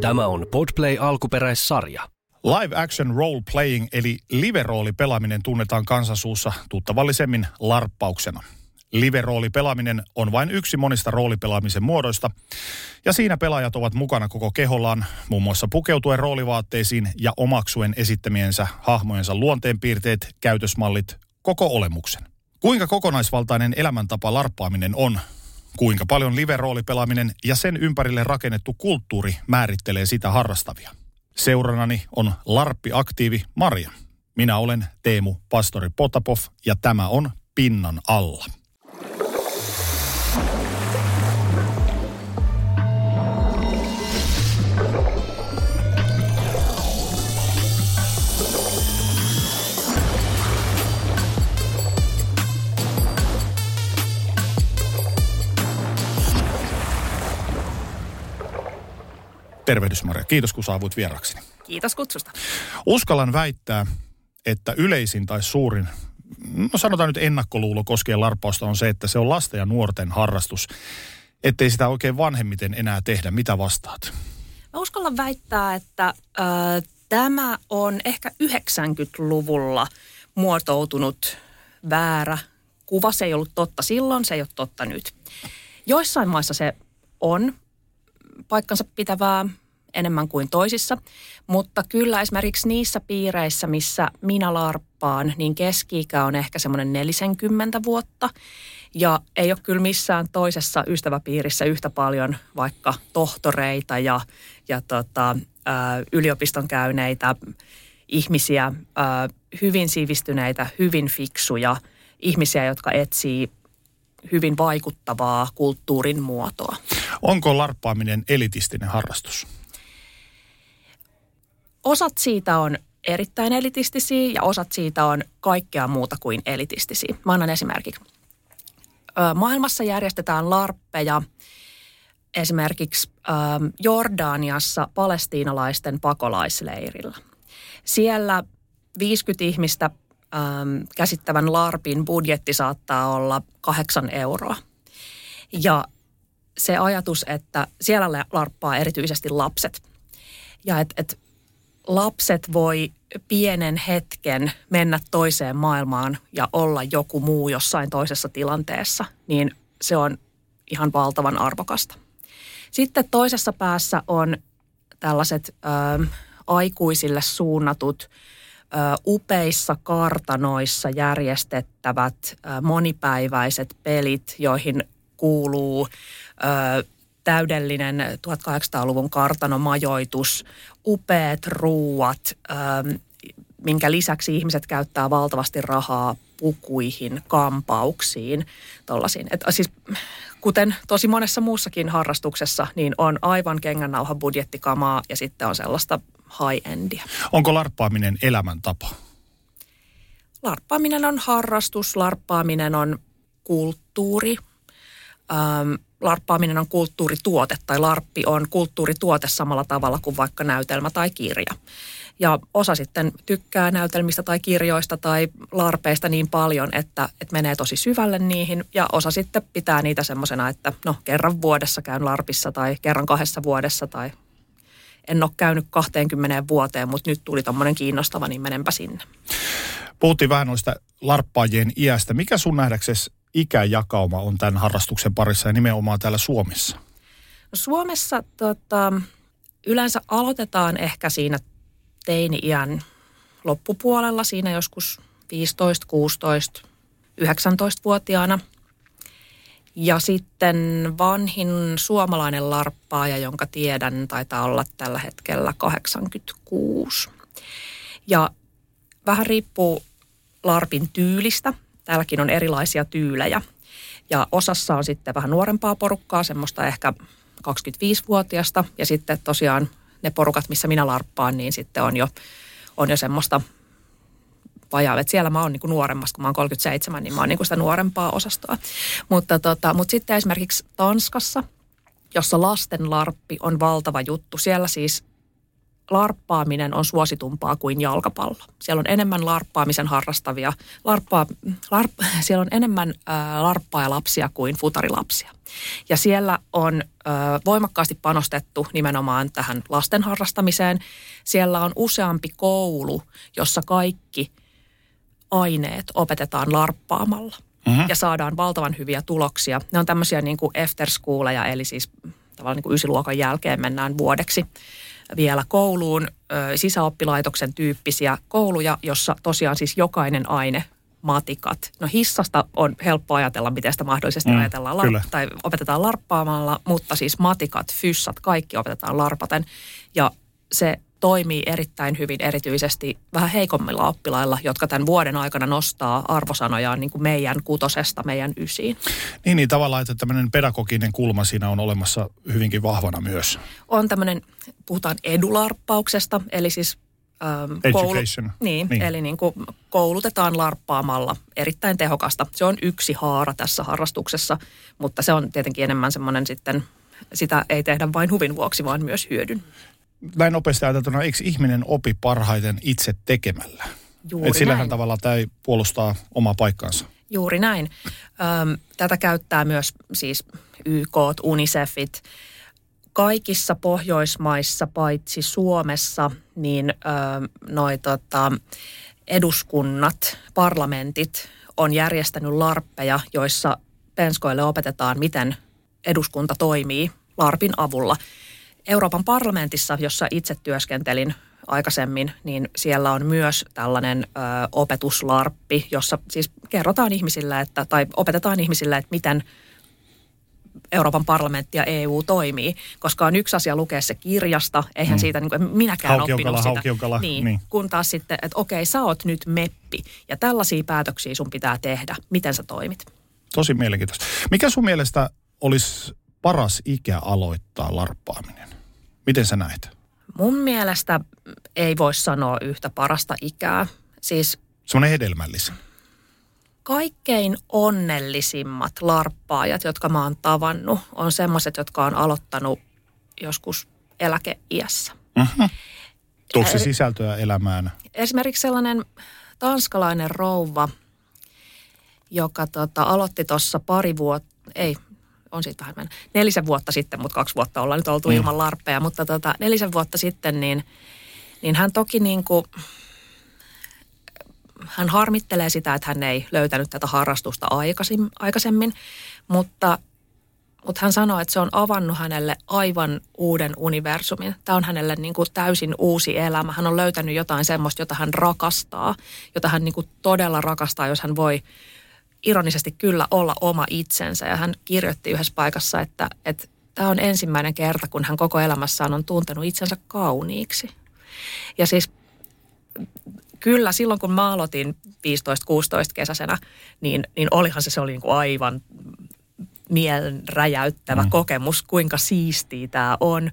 Tämä on Podplay alkuperäissarja. Live action role playing eli live-roolipelaaminen tunnetaan kansansuussa tuttavallisemmin larppauksena. Live-roolipelaaminen on vain yksi monista roolipelaamisen muodoista, ja siinä pelaajat ovat mukana koko kehollaan, muun muassa pukeutuen roolivaatteisiin ja omaksuen esittämiensä hahmojensa luonteenpiirteet, käytösmallit, koko olemuksen. Kuinka kokonaisvaltainen elämäntapa larppaaminen on, kuinka paljon live-roolipelaaminen ja sen ympärille rakennettu kulttuuri määrittelee sitä harrastavia. Seurannani on Larppi-aktiivi Maria. Minä olen Teemu Pastori Potapov ja tämä on Pinnan alla. Tervehdys Maria. Kiitos kun saavuit vierakseni. Kiitos kutsusta. Uskallan väittää, että yleisin tai suurin, no sanotaan nyt ennakkoluulo koskien larppausta on se, että se on lasten ja nuorten harrastus. Ettei sitä oikein vanhemmiten enää tehdä. Mitä vastaat? Mä uskallan väittää, että äh, tämä on ehkä 90-luvulla muotoutunut väärä kuva. Se ei ollut totta silloin, se ei ole totta nyt. Joissain maissa se on paikkansa pitävää enemmän kuin toisissa, mutta kyllä esimerkiksi niissä piireissä, missä minä larppaan, niin keski on ehkä semmoinen 40 vuotta. Ja ei ole kyllä missään toisessa ystäväpiirissä yhtä paljon vaikka tohtoreita ja, ja tota, yliopiston käyneitä ihmisiä, hyvin sivistyneitä, hyvin fiksuja ihmisiä, jotka etsii hyvin vaikuttavaa kulttuurin muotoa. Onko larppaaminen elitistinen harrastus? Osat siitä on erittäin elitistisiä ja osat siitä on kaikkea muuta kuin elitistisiä. Mä annan esimerkiksi. Maailmassa järjestetään larppeja esimerkiksi Jordaniassa palestiinalaisten pakolaisleirillä. Siellä 50 ihmistä käsittävän larpin budjetti saattaa olla kahdeksan euroa. Ja se ajatus, että siellä larppaa erityisesti lapset. Ja että et lapset voi pienen hetken mennä toiseen maailmaan ja olla joku muu jossain toisessa tilanteessa, niin se on ihan valtavan arvokasta. Sitten toisessa päässä on tällaiset ö, aikuisille suunnatut ö, upeissa kartanoissa järjestettävät ö, monipäiväiset pelit, joihin kuuluu ö, täydellinen 1800-luvun kartanomajoitus, upeat ruuat, ähm, minkä lisäksi ihmiset käyttää valtavasti rahaa pukuihin, kampauksiin, tollasiin. Et, siis, kuten tosi monessa muussakin harrastuksessa, niin on aivan kengännauha budjettikamaa ja sitten on sellaista high-endia. Onko larppaaminen elämäntapa? Larppaaminen on harrastus, larppaaminen on kulttuuri. Ähm, larppaaminen on kulttuurituote tai larppi on kulttuurituote samalla tavalla kuin vaikka näytelmä tai kirja. Ja osa sitten tykkää näytelmistä tai kirjoista tai larpeista niin paljon, että, että menee tosi syvälle niihin. Ja osa sitten pitää niitä semmoisena, että no kerran vuodessa käyn larpissa tai kerran kahdessa vuodessa tai en ole käynyt 20 vuoteen, mutta nyt tuli tommonen kiinnostava, niin menenpä sinne. Puhuttiin vähän noista larppaajien iästä. Mikä sun nähdäksesi ikäjakauma on tämän harrastuksen parissa ja nimenomaan täällä Suomessa? Suomessa tota, yleensä aloitetaan ehkä siinä teini-iän loppupuolella, siinä joskus 15, 16, 19-vuotiaana. Ja sitten vanhin suomalainen larppaaja, jonka tiedän, taitaa olla tällä hetkellä 86. Ja vähän riippuu larpin tyylistä – Täälläkin on erilaisia tyylejä. Ja osassa on sitten vähän nuorempaa porukkaa, semmoista ehkä 25-vuotiasta. Ja sitten tosiaan ne porukat, missä minä larppaan, niin sitten on jo, on jo semmoista vajaa. Että siellä mä oon niin nuoremmassa, kun mä oon 37, niin mä oon niin sitä nuorempaa osastoa. Mutta, tota, mutta sitten esimerkiksi Tanskassa, jossa lasten larppi on valtava juttu. Siellä siis larppaaminen on suositumpaa kuin jalkapallo. Siellä on enemmän larppaamisen harrastavia, larppaa, larp, siellä on enemmän äh, larppaajalapsia kuin futarilapsia. Ja siellä on äh, voimakkaasti panostettu nimenomaan tähän lasten harrastamiseen. Siellä on useampi koulu, jossa kaikki aineet opetetaan larppaamalla. Mm-hmm. Ja saadaan valtavan hyviä tuloksia. Ne on tämmöisiä niin kuin after schooleja, eli siis tavallaan niin kuin ysiluokan jälkeen mennään vuodeksi vielä kouluun sisäoppilaitoksen tyyppisiä kouluja, jossa tosiaan siis jokainen aine matikat. No hissasta on helppo ajatella, miten sitä mahdollisesti mm, ajatellaan lar- tai opetetaan larppaamalla, mutta siis matikat, fyssat, kaikki opetetaan larpaten. Ja se toimii erittäin hyvin erityisesti vähän heikommilla oppilailla, jotka tämän vuoden aikana nostaa arvosanojaan niin kuin meidän kutosesta meidän ysiin. Niin, niin tavallaan, että tämmöinen pedagoginen kulma siinä on olemassa hyvinkin vahvana myös. On tämmöinen, puhutaan edularppauksesta, eli siis ähm, Education. Koulu, niin, niin, eli niin kuin koulutetaan larppaamalla erittäin tehokasta. Se on yksi haara tässä harrastuksessa, mutta se on tietenkin enemmän semmoinen sitten, sitä ei tehdä vain huvin vuoksi, vaan myös hyödyn näin nopeasti ajateltuna, eikö ihminen opi parhaiten itse tekemällä? Juuri Et sillähän näin. tavalla tämä ei puolustaa omaa paikkaansa. Juuri näin. Öm, tätä käyttää myös siis YK, UNICEFit. Kaikissa Pohjoismaissa, paitsi Suomessa, niin öö, noi tota, eduskunnat, parlamentit on järjestänyt larppeja, joissa penskoille opetetaan, miten eduskunta toimii larpin avulla – Euroopan parlamentissa, jossa itse työskentelin aikaisemmin, niin siellä on myös tällainen ö, opetuslarppi, jossa siis kerrotaan ihmisille, että, tai opetetaan ihmisille, että miten Euroopan parlamentti ja EU toimii, koska on yksi asia lukea se kirjasta, eihän mm. siitä niin kuin, minäkään oppinut sitä. Haukiokala, niin, niin. Kun taas sitten, että okei, sä oot nyt meppi ja tällaisia päätöksiä sun pitää tehdä. Miten sä toimit? Tosi mielenkiintoista. Mikä sun mielestä olisi paras ikä aloittaa larppaaminen? Miten sä näet? Mun mielestä ei voi sanoa yhtä parasta ikää. Siis Semmoinen hedelmällisen. Kaikkein onnellisimmat larppaajat, jotka mä oon tavannut, on semmoiset, jotka on aloittanut joskus eläkeiässä. Tuoksi sisältöä elämään? Esimerkiksi sellainen tanskalainen rouva, joka tota, aloitti tuossa pari vuotta, ei on siitä vähän nelisen vuotta sitten, mutta kaksi vuotta ollaan nyt oltu mm. ilman larppeja, mutta tota, nelisen vuotta sitten, niin, niin hän toki niin kuin, hän harmittelee sitä, että hän ei löytänyt tätä harrastusta aikaisemmin, aikaisemmin mutta, mutta hän sanoi, että se on avannut hänelle aivan uuden universumin. Tämä on hänelle niin kuin täysin uusi elämä. Hän on löytänyt jotain semmoista, jota hän rakastaa, jota hän niin kuin todella rakastaa, jos hän voi ironisesti kyllä olla oma itsensä. Ja hän kirjoitti yhdessä paikassa, että, että tämä on ensimmäinen kerta, kun hän koko elämässään on tuntenut itsensä kauniiksi. Ja siis kyllä silloin, kun mä aloitin 15-16 kesäisenä, niin, niin olihan se, se oli niin kuin aivan mielen räjäyttävä mm. kokemus, kuinka siistiä tämä on.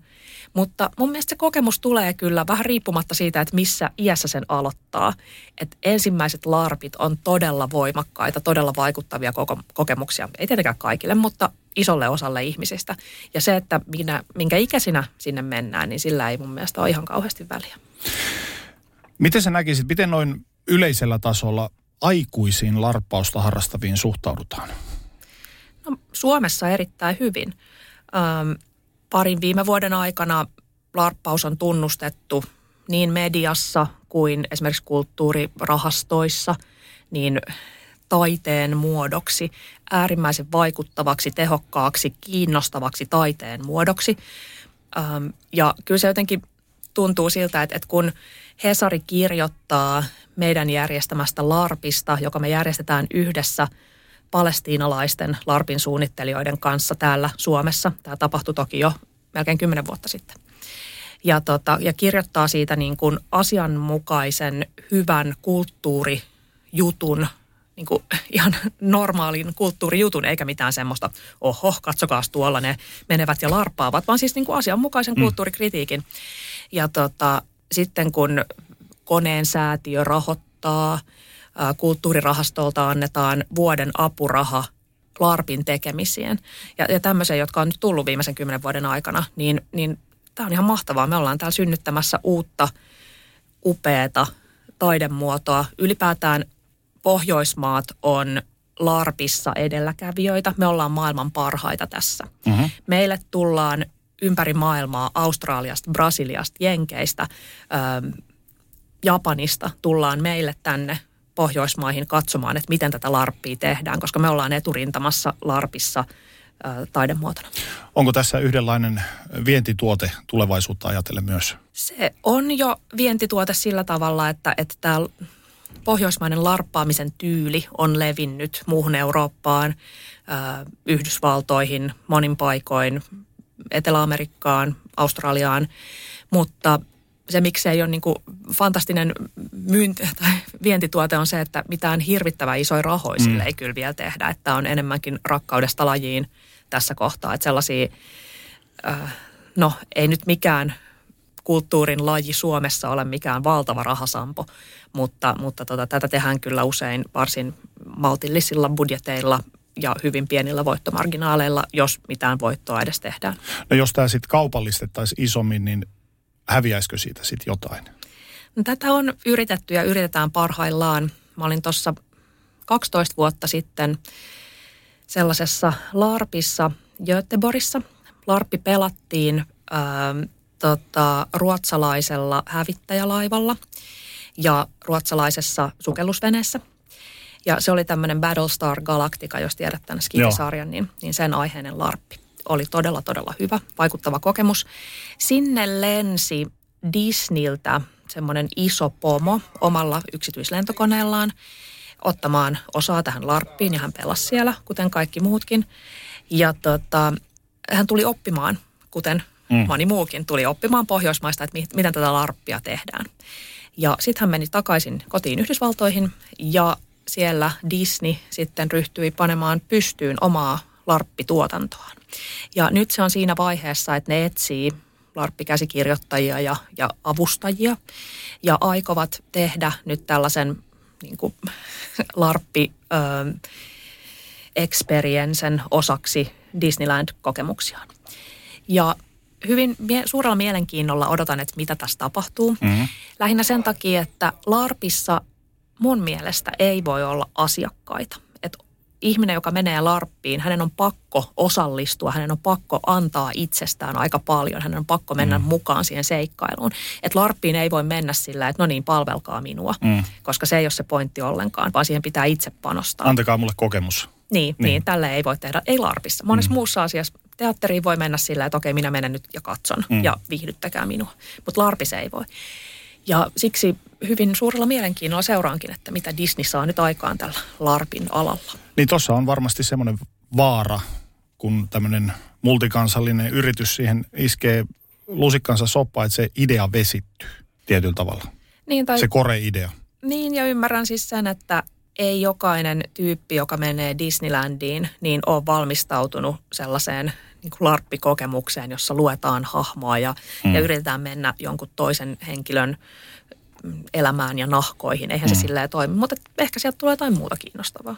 Mutta mun mielestä se kokemus tulee kyllä vähän riippumatta siitä, että missä iässä sen aloittaa. Että ensimmäiset larpit on todella voimakkaita, todella vaikuttavia koko- kokemuksia. Ei tietenkään kaikille, mutta isolle osalle ihmisistä. Ja se, että minä, minkä ikäisinä sinne mennään, niin sillä ei mun mielestä ole ihan kauheasti väliä. Miten sä näkisit, miten noin yleisellä tasolla aikuisiin larppausta harrastaviin suhtaudutaan? No, Suomessa erittäin hyvin. Öm, parin viime vuoden aikana larppaus on tunnustettu niin mediassa kuin esimerkiksi kulttuurirahastoissa, niin taiteen muodoksi, äärimmäisen vaikuttavaksi, tehokkaaksi, kiinnostavaksi taiteen muodoksi. Ja kyllä se jotenkin tuntuu siltä, että, että kun Hesari kirjoittaa meidän järjestämästä LARPista, joka me järjestetään yhdessä – palestiinalaisten larpin suunnittelijoiden kanssa täällä Suomessa. Tämä tapahtui toki jo melkein kymmenen vuotta sitten. Ja, tota, ja kirjoittaa siitä niin kuin asianmukaisen hyvän kulttuurijutun, niin kuin ihan normaalin kulttuurijutun, eikä mitään semmoista, oho, katsokaa tuolla ne menevät ja larppaavat, vaan siis niin kuin asianmukaisen mm. kulttuurikritiikin. Ja tota, sitten kun koneen säätiö rahoittaa – kulttuurirahastolta annetaan vuoden apuraha LARPin tekemiseen. Ja, ja tämmöisiä, jotka on nyt tullut viimeisen kymmenen vuoden aikana, niin, niin tämä on ihan mahtavaa. Me ollaan täällä synnyttämässä uutta, upeata taidemuotoa. Ylipäätään Pohjoismaat on LARPissa edelläkävijöitä. Me ollaan maailman parhaita tässä. Mm-hmm. Meille tullaan ympäri maailmaa, Australiasta, Brasiliasta, Jenkeistä, ö, Japanista tullaan meille tänne Pohjoismaihin katsomaan, että miten tätä larppia tehdään, koska me ollaan eturintamassa larpissa taidemuotona. Onko tässä yhdenlainen vientituote tulevaisuutta ajatellen myös? Se on jo vientituote sillä tavalla, että, että tämä pohjoismainen larppaamisen tyyli on levinnyt muuhun Eurooppaan, Yhdysvaltoihin, monin paikoin, Etelä-Amerikkaan, Australiaan, mutta se, miksi se ei ole niin kuin fantastinen myynti, tai vientituote on se, että mitään hirvittävän isoja rahoja mm. ei kyllä vielä tehdä. Että on enemmänkin rakkaudesta lajiin tässä kohtaa. Että sellaisia, äh, no ei nyt mikään kulttuurin laji Suomessa ole mikään valtava rahasampo, mutta, mutta tota, tätä tehdään kyllä usein varsin maltillisilla budjeteilla ja hyvin pienillä voittomarginaaleilla, jos mitään voittoa edes tehdään. No jos tämä sitten kaupallistettaisiin isommin, niin häviäisikö siitä sitten jotain? No, tätä on yritetty ja yritetään parhaillaan. Mä olin tuossa 12 vuotta sitten sellaisessa LARPissa Göteborissa. LARPi pelattiin ää, tota, ruotsalaisella hävittäjälaivalla ja ruotsalaisessa sukellusveneessä. Ja se oli tämmöinen Battlestar Galactica, jos tiedät tämän skifisarjan, niin, niin sen aiheinen larppi. Oli todella, todella hyvä, vaikuttava kokemus. Sinne lensi Disneyltä semmoinen iso pomo omalla yksityislentokoneellaan ottamaan osaa tähän larppiin ja hän pelasi siellä, kuten kaikki muutkin. Ja tota, hän tuli oppimaan, kuten mm. moni muukin, tuli oppimaan Pohjoismaista, että miten tätä larppia tehdään. Ja sitten hän meni takaisin kotiin Yhdysvaltoihin ja siellä Disney sitten ryhtyi panemaan pystyyn omaa larppituotantoaan. Ja nyt se on siinä vaiheessa, että ne etsii larppikäsikirjoittajia ja, ja avustajia ja aikovat tehdä nyt tällaisen niin kuin, larppi ö, experiencen osaksi Disneyland-kokemuksiaan. Ja hyvin mie- suurella mielenkiinnolla odotan, että mitä tässä tapahtuu. Mm-hmm. Lähinnä sen takia, että LARPissa mun mielestä ei voi olla asiakkaita. Ihminen, joka menee LARPiin, hänen on pakko osallistua, hänen on pakko antaa itsestään aika paljon, hänen on pakko mennä mm. mukaan siihen seikkailuun. Että LARPiin ei voi mennä sillä, että no niin, palvelkaa minua, mm. koska se ei ole se pointti ollenkaan, vaan siihen pitää itse panostaa. Antakaa mulle kokemus. Niin, niin. niin tälle ei voi tehdä, ei LARPissa. Monessa mm. muussa asiassa teatteriin voi mennä sillä, että okei, minä menen nyt ja katson mm. ja viihdyttäkää minua. Mutta LARPissa ei voi. Ja siksi hyvin suurella mielenkiinnolla seuraankin, että mitä Disney saa nyt aikaan tällä LARPin alalla. Niin tuossa on varmasti semmoinen vaara, kun tämmöinen multikansallinen yritys siihen iskee lusikkansa soppaa, että se idea vesittyy tietyllä tavalla. Niin, tai... Se kore-idea. Niin, ja ymmärrän siis sen, että ei jokainen tyyppi, joka menee Disneylandiin, niin on valmistautunut sellaiseen niin kuin larppikokemukseen, jossa luetaan hahmoa ja, hmm. ja yritetään mennä jonkun toisen henkilön elämään ja nahkoihin. Eihän mm. se silleen toimi, mutta ehkä sieltä tulee jotain muuta kiinnostavaa.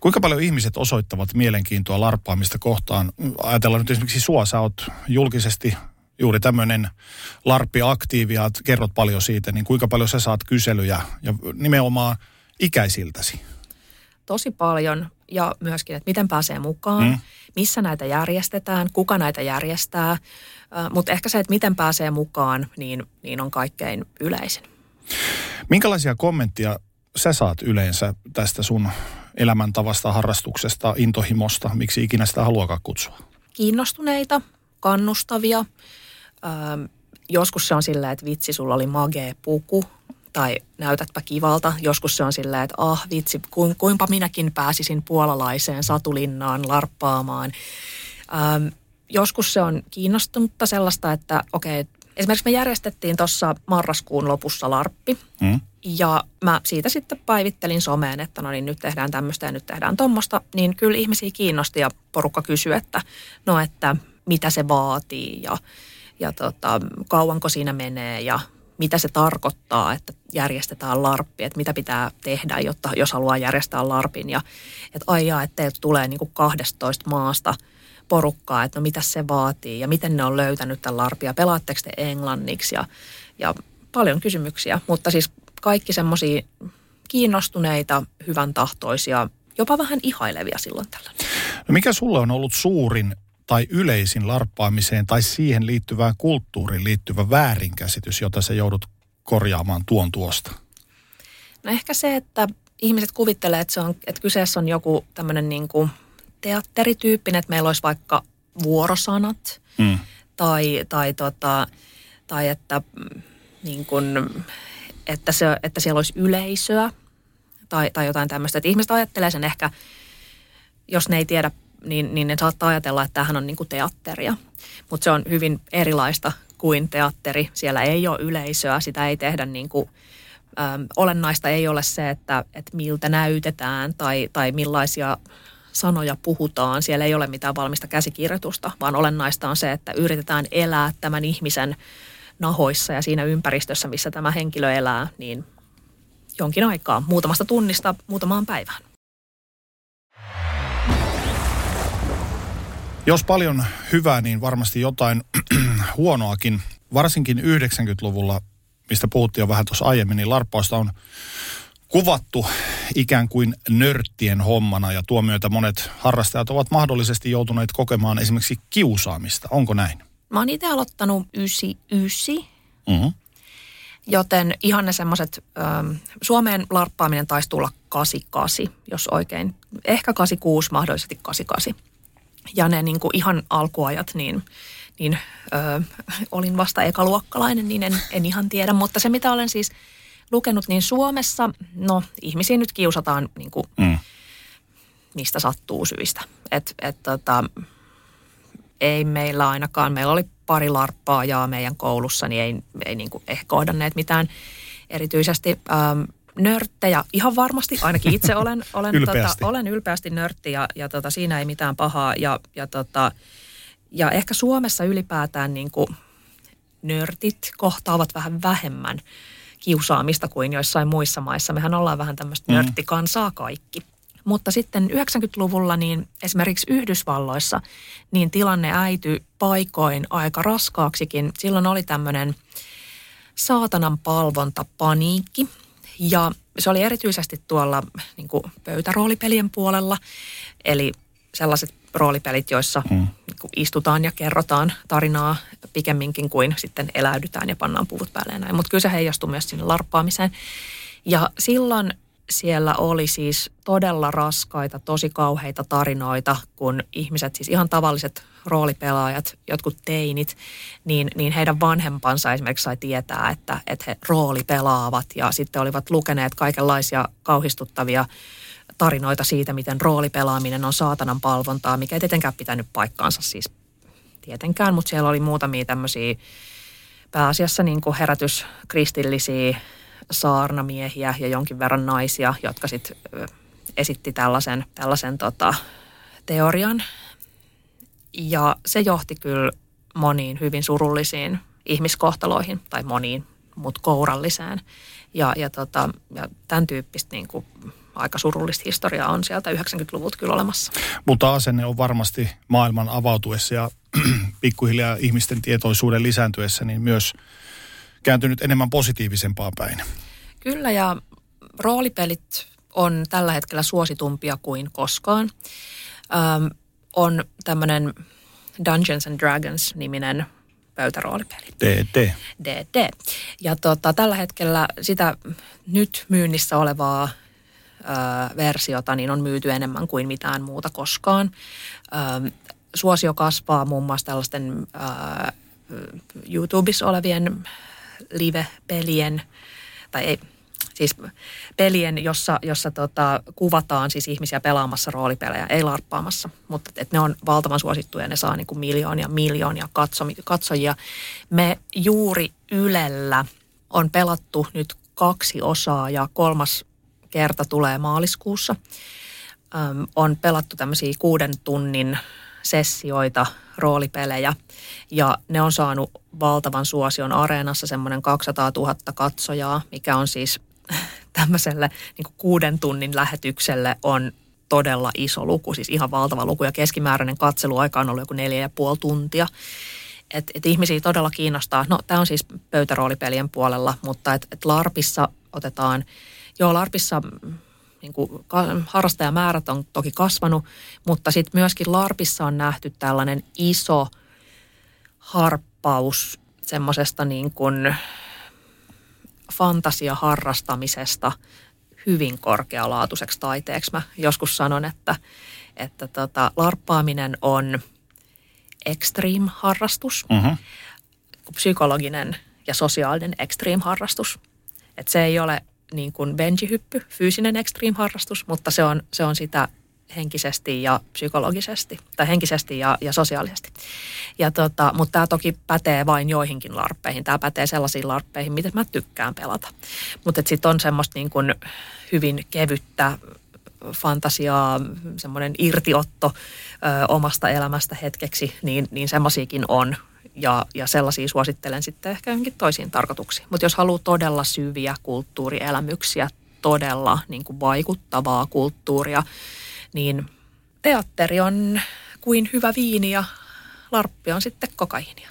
Kuinka paljon ihmiset osoittavat mielenkiintoa larppaamista kohtaan? Ajatellaan nyt esimerkiksi sua, sä oot julkisesti juuri tämmöinen larppi-aktiivi ja kerrot paljon siitä, niin kuinka paljon sä saat kyselyjä ja nimenomaan ikäisiltäsi? Tosi paljon ja myöskin, että miten pääsee mukaan, mm. missä näitä järjestetään, kuka näitä järjestää. Mutta ehkä se, että miten pääsee mukaan, niin, niin on kaikkein yleisin. Minkälaisia kommentteja sä saat yleensä tästä sun elämäntavasta, harrastuksesta, intohimosta, miksi ikinä sitä haluakaan kutsua? Kiinnostuneita, kannustavia. Öö, joskus se on sillä, että vitsi, sulla oli magee puku tai näytätpä kivalta. Joskus se on sillä, että ah vitsi, ku, kuinka minäkin pääsisin puolalaiseen satulinnaan larppaamaan. Öö, joskus se on kiinnostunutta sellaista, että okei, okay, Esimerkiksi me järjestettiin tuossa marraskuun lopussa larppi. Mm. Ja mä siitä sitten päivittelin someen, että no niin nyt tehdään tämmöistä ja nyt tehdään tuommoista. Niin kyllä ihmisiä kiinnosti ja porukka kysyi, että no että mitä se vaatii ja, ja tota, kauanko siinä menee ja mitä se tarkoittaa, että järjestetään larppi, että mitä pitää tehdä, jotta, jos haluaa järjestää larpin. Ja että aijaa, että teiltä tulee niin kuin 12 maasta porukkaa, että no mitä se vaatii ja miten ne on löytänyt tämän larpia, pelaatteko te englanniksi ja, ja paljon kysymyksiä, mutta siis kaikki semmoisia kiinnostuneita, hyvän tahtoisia, jopa vähän ihailevia silloin tällöin. No mikä sulle on ollut suurin tai yleisin larppaamiseen tai siihen liittyvään kulttuuriin liittyvä väärinkäsitys, jota sä joudut korjaamaan tuon tuosta? No ehkä se, että ihmiset kuvittelee, että, se on, että kyseessä on joku tämmöinen niin kuin teatterityyppinen, että meillä olisi vaikka vuorosanat mm. tai, tai, tota, tai että, mm, niin kuin, että, se, että siellä olisi yleisöä tai, tai jotain tämmöistä. Että ihmiset ajattelee sen ehkä, jos ne ei tiedä, niin, niin ne saattaa ajatella, että tämähän on niin kuin teatteria. Mutta se on hyvin erilaista kuin teatteri. Siellä ei ole yleisöä, sitä ei tehdä niin kuin – Öm, olennaista ei ole se, että, että miltä näytetään tai, tai millaisia sanoja puhutaan. Siellä ei ole mitään valmista käsikirjoitusta, vaan olennaista on se, että yritetään elää tämän ihmisen nahoissa ja siinä ympäristössä, missä tämä henkilö elää, niin jonkin aikaa, muutamasta tunnista muutamaan päivään. Jos paljon hyvää, niin varmasti jotain huonoakin. Varsinkin 90-luvulla mistä puhuttiin jo vähän tuossa aiemmin, niin larppausta on kuvattu ikään kuin nörttien hommana ja tuo myötä monet harrastajat ovat mahdollisesti joutuneet kokemaan esimerkiksi kiusaamista. Onko näin? Mä oon itse aloittanut 99, mm-hmm. joten ihan ne semmoiset, ähm, Suomeen larppaaminen taisi tulla 88, jos oikein, ehkä 86, mahdollisesti 88. Ja ne niin kuin ihan alkuajat, niin niin ö, olin vasta ekaluokkalainen, niin en, en ihan tiedä. Mutta se, mitä olen siis lukenut, niin Suomessa, no ihmisiä nyt kiusataan niin kuin, mm. mistä sattuu syistä. Et, et, tota, ei meillä ainakaan, meillä oli pari larppaajaa meidän koulussa, niin ei, ei niin kuin ehkä kohdanneet mitään erityisesti ähm, nörttejä. Ihan varmasti, ainakin itse olen, olen, ylpeästi. Tota, olen ylpeästi nörtti ja, ja tota, siinä ei mitään pahaa. Ja, ja tota, ja ehkä Suomessa ylipäätään niin kuin nörtit kohtaavat vähän vähemmän kiusaamista kuin joissain muissa maissa. Mehän ollaan vähän tämmöistä mm. nörttikansaa kaikki. Mutta sitten 90-luvulla niin esimerkiksi Yhdysvalloissa niin tilanne äity paikoin aika raskaaksikin. Silloin oli tämmöinen saatanan palvonta paniikki ja se oli erityisesti tuolla niin kuin pöytäroolipelien puolella. Eli sellaiset roolipelit, joissa mm. istutaan ja kerrotaan tarinaa pikemminkin kuin sitten eläydytään ja pannaan puvut päälle ja näin. Mutta kyllä se heijastuu myös sinne larppaamiseen. Ja silloin siellä oli siis todella raskaita, tosi kauheita tarinoita, kun ihmiset, siis ihan tavalliset roolipelaajat, jotkut teinit, niin, niin heidän vanhempansa esimerkiksi sai tietää, että, että he roolipelaavat ja sitten olivat lukeneet kaikenlaisia kauhistuttavia tarinoita siitä, miten roolipelaaminen on saatanan palvontaa, mikä ei tietenkään pitänyt paikkaansa siis tietenkään, mutta siellä oli muutamia tämmöisiä pääasiassa niin kuin herätyskristillisiä saarnamiehiä ja jonkin verran naisia, jotka sitten esitti tällaisen, tällaisen tota, teorian. Ja se johti kyllä moniin hyvin surullisiin ihmiskohtaloihin, tai moniin, mutta kouralliseen. Ja, ja, tota, ja tämän tyyppistä niin kuin aika surullista historiaa on sieltä 90-luvulta kyllä olemassa. Mutta asenne on varmasti maailman avautuessa ja pikkuhiljaa ihmisten tietoisuuden lisääntyessä niin myös kääntynyt enemmän positiivisempaan päin. Kyllä ja roolipelit on tällä hetkellä suositumpia kuin koskaan. Öm, on tämmöinen Dungeons and Dragons-niminen pöytäroolipeli. DD. DD. Ja tota, tällä hetkellä sitä nyt myynnissä olevaa versiota niin on myyty enemmän kuin mitään muuta koskaan. suosio kasvaa muun muassa tällaisten YouTubessa olevien live-pelien, tai ei, siis pelien, jossa, jossa tota, kuvataan siis ihmisiä pelaamassa roolipelejä, ei larppaamassa, mutta et ne on valtavan suosittuja, ne saa niin kuin miljoonia, miljoonia katsojia. Me juuri Ylellä on pelattu nyt kaksi osaa ja kolmas kerta tulee maaliskuussa. Öm, on pelattu tämmöisiä kuuden tunnin sessioita, roolipelejä ja ne on saanut valtavan suosion areenassa semmoinen 200 000 katsojaa, mikä on siis tämmöiselle niin kuuden tunnin lähetykselle on todella iso luku, siis ihan valtava luku ja keskimääräinen katseluaika on ollut joku neljä ja puoli tuntia. Et, et ihmisiä todella kiinnostaa, no tämä on siis pöytäroolipelien puolella, mutta et, et LARPissa otetaan, joo LARPissa niin kuin, harrastajamäärät on toki kasvanut, mutta sitten myöskin LARPissa on nähty tällainen iso harppaus semmoisesta niin kuin fantasiaharrastamisesta hyvin korkealaatuiseksi taiteeksi. Mä joskus sanon, että, että tota, larppaaminen on extreme-harrastus, uh-huh. psykologinen ja sosiaalinen extreme-harrastus. Että se ei ole niin kuin benjihyppy, fyysinen extreme-harrastus, mutta se on, se on sitä henkisesti ja psykologisesti, tai henkisesti ja, ja sosiaalisesti. Ja tota, mutta tämä toki pätee vain joihinkin larppeihin. Tämä pätee sellaisiin larppeihin, mitä mä tykkään pelata. Mutta sitten on semmoista niin kuin hyvin kevyttä fantasiaa, semmoinen irtiotto ö, omasta elämästä hetkeksi, niin, niin semmoisiakin on. Ja, ja sellaisia suosittelen sitten ehkä johonkin toisiin tarkoituksiin. Mutta jos haluaa todella syviä kulttuurielämyksiä, todella niin kuin vaikuttavaa kulttuuria, niin teatteri on kuin hyvä viini ja larppi on sitten kokainia.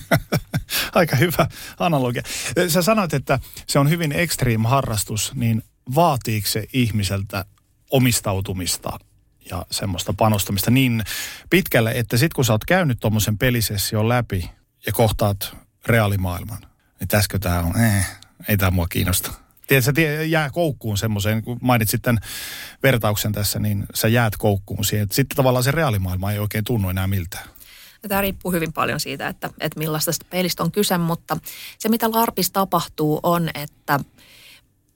Aika hyvä analogia. Sä sanoit, että se on hyvin extreme harrastus, niin vaatiiko se ihmiseltä omistautumista ja semmoista panostamista niin pitkälle, että sitten kun sä oot käynyt tuommoisen pelisession läpi ja kohtaat reaalimaailman, niin täskö tää on, eh, ei tämä mua kiinnosta. Tiedätkö, jää koukkuun semmoiseen, kun mainitsit tämän vertauksen tässä, niin sä jäät koukkuun siihen. Sitten tavallaan se reaalimaailma ei oikein tunnu enää miltään. Tämä riippuu hyvin paljon siitä, että, että millaista pelistä on kyse, mutta se mitä LARPissa tapahtuu on, että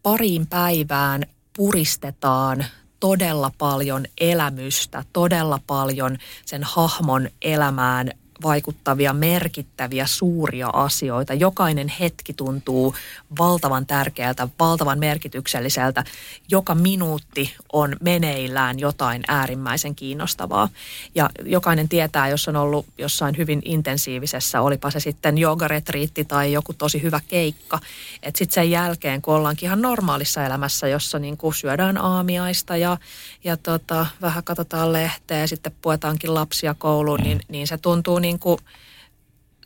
pariin päivään puristetaan todella paljon elämystä, todella paljon sen hahmon elämään vaikuttavia, merkittäviä, suuria asioita. Jokainen hetki tuntuu valtavan tärkeältä, valtavan merkitykselliseltä. Joka minuutti on meneillään jotain äärimmäisen kiinnostavaa. Ja jokainen tietää, jos on ollut jossain hyvin intensiivisessä, olipa se sitten jogaretriitti tai joku tosi hyvä keikka. Että sitten sen jälkeen, kun ollaankin ihan normaalissa elämässä, jossa niin kuin syödään aamiaista ja, ja tota, vähän katsotaan lehteä ja sitten puetaankin lapsia kouluun, niin, niin se tuntuu niin niin kuin,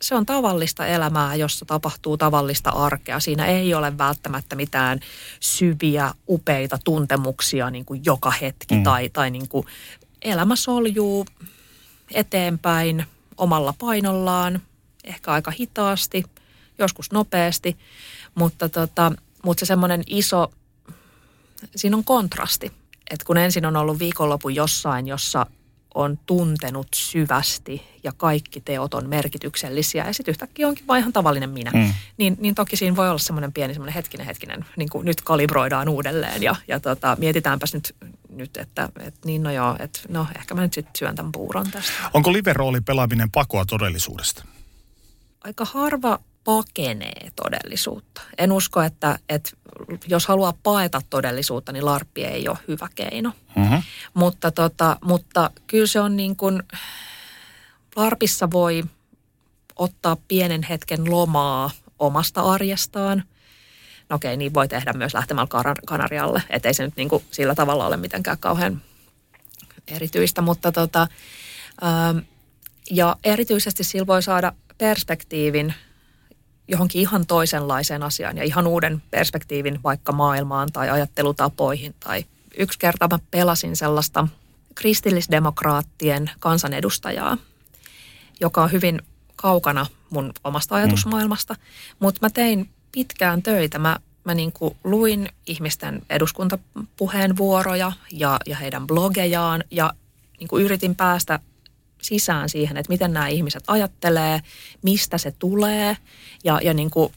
se on tavallista elämää, jossa tapahtuu tavallista arkea. Siinä ei ole välttämättä mitään syviä, upeita tuntemuksia niin kuin joka hetki. Mm. Tai, tai niin kuin elämä soljuu eteenpäin omalla painollaan, ehkä aika hitaasti, joskus nopeasti. Mutta, tota, mutta se semmoinen iso, siinä on kontrasti. Että kun ensin on ollut viikonloppu jossain, jossa on tuntenut syvästi ja kaikki teot on merkityksellisiä ja sitten yhtäkkiä onkin vain ihan tavallinen minä, mm. niin, niin toki siinä voi olla semmoinen pieni semmoinen hetkinen hetkinen, niin kuin nyt kalibroidaan uudelleen ja, ja tota, mietitäänpäs nyt, nyt että, että niin no joo, että no ehkä mä nyt sitten syön tämän puuron tästä. Onko live-rooli pelaaminen pakoa todellisuudesta? Aika harva pakenee todellisuutta. En usko, että, että jos haluaa paeta todellisuutta, niin larppi ei ole hyvä keino. Mm-hmm. Mutta, tota, mutta kyllä se on niin kuin, larpissa voi ottaa pienen hetken lomaa omasta arjestaan. No okei, niin voi tehdä myös lähtemällä Kanarialle. Että ei se nyt niin kuin sillä tavalla ole mitenkään kauhean erityistä, mutta tota, ja erityisesti sillä voi saada perspektiivin johonkin ihan toisenlaiseen asiaan ja ihan uuden perspektiivin vaikka maailmaan tai ajattelutapoihin. Tai yksi kerta mä pelasin sellaista kristillisdemokraattien kansanedustajaa, joka on hyvin kaukana mun omasta ajatusmaailmasta, mm. mutta mä tein pitkään töitä. Mä, mä niin kuin luin ihmisten eduskuntapuheenvuoroja ja, ja heidän blogejaan ja niin kuin yritin päästä sisään siihen, että miten nämä ihmiset ajattelee, mistä se tulee ja, ja niin kuin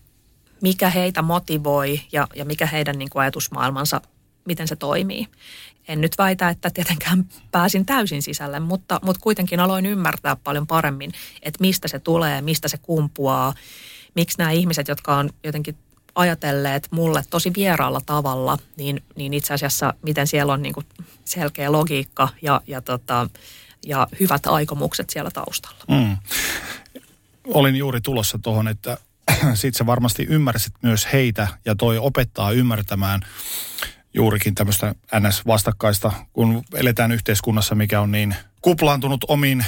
mikä heitä motivoi ja, ja mikä heidän niin kuin ajatusmaailmansa, miten se toimii. En nyt väitä, että tietenkään pääsin täysin sisälle, mutta, mutta kuitenkin aloin ymmärtää paljon paremmin, että mistä se tulee, mistä se kumpuaa, miksi nämä ihmiset, jotka on jotenkin ajatelleet mulle tosi vieraalla tavalla, niin, niin itse asiassa miten siellä on niin kuin selkeä logiikka ja, ja tota, ja hyvät aikomukset siellä taustalla. Mm. Olin juuri tulossa tuohon, että sit sä varmasti ymmärsit myös heitä ja toi opettaa ymmärtämään juurikin tämmöistä NS-vastakkaista, kun eletään yhteiskunnassa, mikä on niin kuplaantunut omiin,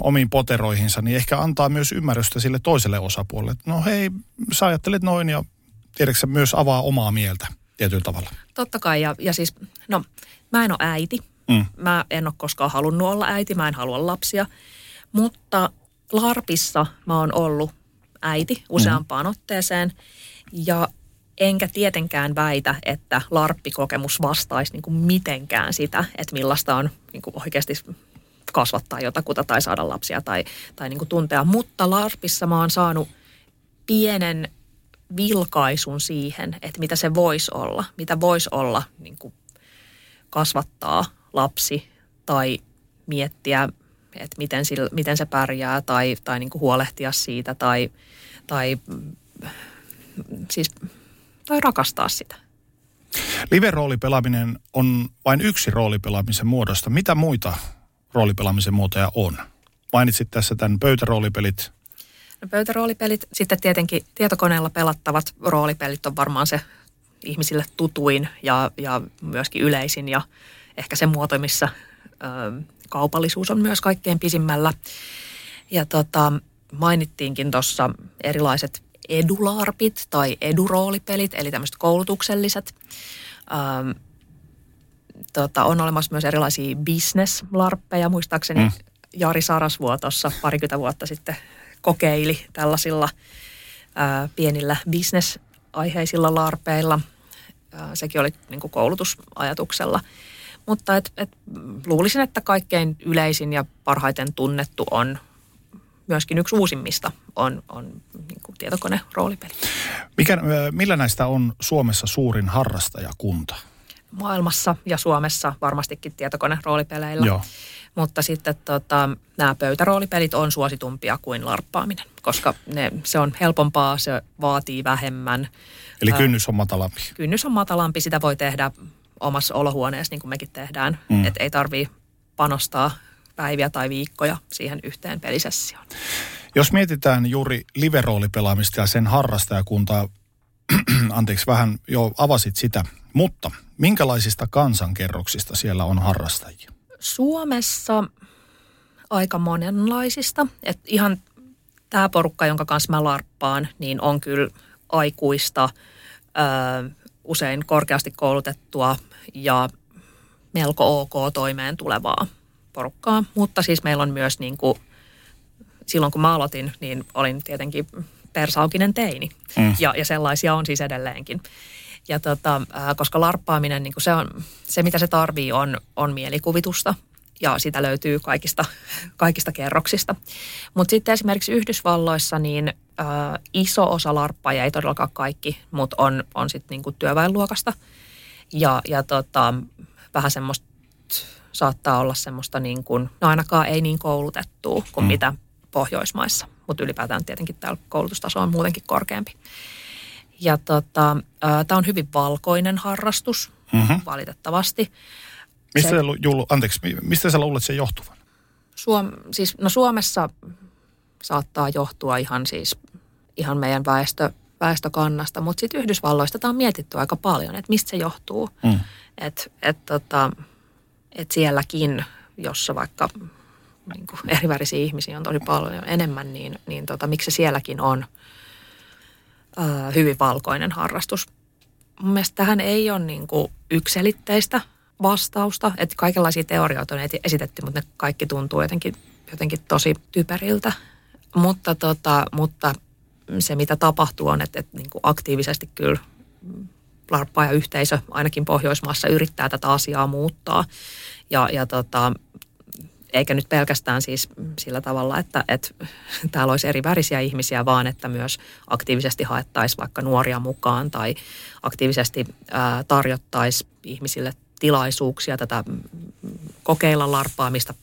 omiin poteroihinsa, niin ehkä antaa myös ymmärrystä sille toiselle osapuolelle. No hei, sä ajattelet noin ja tiedätkö myös avaa omaa mieltä tietyllä tavalla. Totta kai, ja, ja siis, no, mä en ole äiti. Mm. Mä en ole koskaan halunnut olla äiti, mä en halua lapsia. Mutta LARPissa mä oon ollut äiti useampaan mm. otteeseen. Ja enkä tietenkään väitä, että larppikokemus vastaisi niin kuin mitenkään sitä, että millaista on niin kuin oikeasti kasvattaa jotakuta tai saada lapsia tai, tai niin kuin tuntea. Mutta larpissa mä oon saanut pienen vilkaisun siihen, että mitä se voisi olla. Mitä voisi olla niin kuin kasvattaa lapsi tai miettiä, että miten, sillä, miten se pärjää tai, tai niin kuin huolehtia siitä tai, tai siis tai rakastaa sitä. Live-roolipelaaminen on vain yksi roolipelaamisen muodosta. Mitä muita roolipelaamisen muotoja on? Mainitsit tässä tämän pöytäroolipelit. No pöytäroolipelit, sitten tietenkin tietokoneella pelattavat roolipelit on varmaan se ihmisille tutuin ja, ja myöskin yleisin ja ehkä se muoto, missä ö, kaupallisuus on myös kaikkein pisimmällä. Ja tota, mainittiinkin tuossa erilaiset edularpit tai eduroolipelit, eli tämmöiset koulutukselliset. Ähm, tota, on olemassa myös erilaisia business-larppeja. Muistaakseni mm. Jari Sarasvuo tuossa parikymmentä vuotta sitten kokeili tällaisilla ää, pienillä business-aiheisilla larpeilla. Ää, sekin oli niin kuin koulutusajatuksella. Mutta et, et, luulisin, että kaikkein yleisin ja parhaiten tunnettu on myöskin yksi uusimmista on, on niin kuin tietokoneroolipeli. Mikä, millä näistä on Suomessa suurin harrastajakunta? Maailmassa ja Suomessa varmastikin tietokoneroolipeleillä. Joo. Mutta sitten tota, nämä pöytäroolipelit on suositumpia kuin larppaaminen, koska ne, se on helpompaa, se vaatii vähemmän. Eli kynnys on matalampi. Kynnys on matalampi, sitä voi tehdä omassa olohuoneessa niin kuin mekin tehdään. Mm. Että ei tarvii panostaa päiviä tai viikkoja siihen yhteen pelisessioon. Jos mietitään juuri liveroolipelaamista ja sen harrastajakuntaa, anteeksi vähän jo avasit sitä, mutta minkälaisista kansankerroksista siellä on harrastajia? Suomessa aika monenlaisista. Et ihan tämä porukka, jonka kanssa mä larppaan, niin on kyllä aikuista, ö, usein korkeasti koulutettua ja melko ok toimeen tulevaa porukkaa. Mutta siis meillä on myös niin kuin, silloin kun mä aloitin, niin olin tietenkin persaukinen teini. Mm. Ja, ja sellaisia on siis edelleenkin. Ja tota, koska larppaaminen, niin se, on, se mitä se tarvii on, on mielikuvitusta ja sitä löytyy kaikista, kaikista kerroksista. Mutta sitten esimerkiksi Yhdysvalloissa niin ä, iso osa larppaajia, ei todellakaan kaikki, mutta on, on sitten niinku työväenluokasta. Ja, ja tota, vähän semmoista saattaa olla semmoista niin kuin, no ainakaan ei niin koulutettua kuin mm. mitä Pohjoismaissa, mutta ylipäätään tietenkin täällä koulutustaso on muutenkin korkeampi. Ja tota, tämä on hyvin valkoinen harrastus, mm-hmm. valitettavasti. Mistä, se, Julu, anteeksi, mistä sä luulet sen johtuvan? Suom, siis, no Suomessa saattaa johtua ihan siis ihan meidän väestö, väestökannasta, mutta sitten Yhdysvalloista tämä on mietitty aika paljon, että mistä se johtuu. Mm. Että et, tota, et sielläkin, jossa vaikka niin kuin erivärisiä ihmisiä on tosi paljon enemmän, niin, niin tota, miksi se sielläkin on ää, hyvin valkoinen harrastus. Mun mielestä tähän ei ole niin kuin ykselitteistä vastausta, että kaikenlaisia teorioita on esitetty, mutta ne kaikki tuntuu jotenkin, jotenkin tosi typeriltä. Mutta, tota, mutta se, mitä tapahtuu, on, että, että niin kuin aktiivisesti kyllä ja yhteisö ainakin Pohjoismaassa yrittää tätä asiaa muuttaa. Ja, ja tota, eikä nyt pelkästään siis sillä tavalla, että, että täällä olisi eri värisiä ihmisiä, vaan että myös aktiivisesti haettaisiin vaikka nuoria mukaan tai aktiivisesti ää, tarjottaisiin ihmisille tilaisuuksia tätä kokeilla larppaamista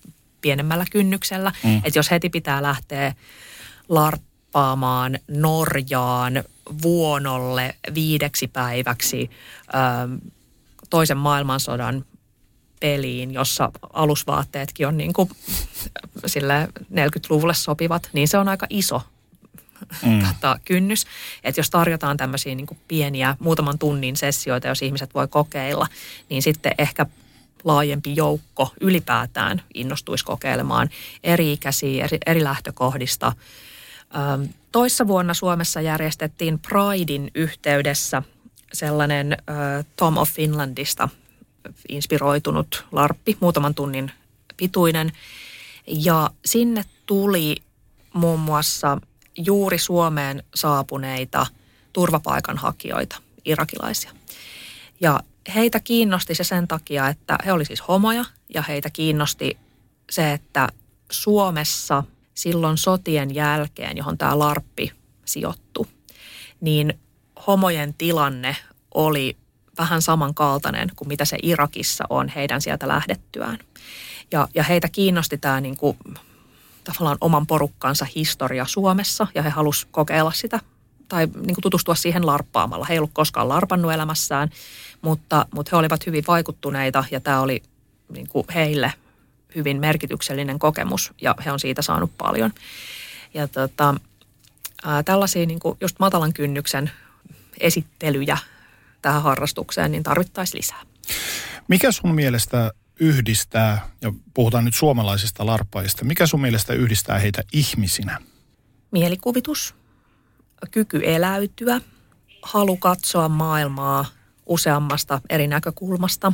pienemmällä kynnyksellä. Mm. Että jos heti pitää lähteä larppaamaan Norjaan vuonolle viideksi päiväksi ää, toisen maailmansodan peliin, jossa alusvaatteetkin on niin kuin sille 40-luvulle sopivat, niin se on aika iso mm. tota, kynnys. Että jos tarjotaan tämmöisiä niin pieniä muutaman tunnin sessioita, jos ihmiset voi kokeilla, niin sitten ehkä laajempi joukko ylipäätään innostuisi kokeilemaan eri-ikäisiä, eri, eri lähtökohdista. Toissa vuonna Suomessa järjestettiin Pridein yhteydessä sellainen Tom of Finlandista inspiroitunut larppi, muutaman tunnin pituinen. Ja sinne tuli muun muassa juuri Suomeen saapuneita turvapaikanhakijoita, irakilaisia. Ja heitä kiinnosti se sen takia, että he olivat siis homoja ja heitä kiinnosti se, että Suomessa silloin sotien jälkeen, johon tämä larppi sijoittu, niin homojen tilanne oli vähän samankaltainen kuin mitä se Irakissa on heidän sieltä lähdettyään. Ja, ja heitä kiinnosti tämä niin kuin, tavallaan oman porukkansa historia Suomessa ja he halusivat kokeilla sitä tai niin kuin tutustua siihen larppaamalla. He ei ollut koskaan larpannut elämässään, mutta, mutta he olivat hyvin vaikuttuneita ja tämä oli niin kuin heille hyvin merkityksellinen kokemus ja he on siitä saanut paljon. Ja tota, ää, tällaisia niin kuin just matalan kynnyksen esittelyjä tähän harrastukseen, niin tarvittaisiin lisää. Mikä sun mielestä yhdistää, ja puhutaan nyt suomalaisista larppaajista, mikä sun mielestä yhdistää heitä ihmisinä? Mielikuvitus, kyky eläytyä, halu katsoa maailmaa useammasta eri näkökulmasta.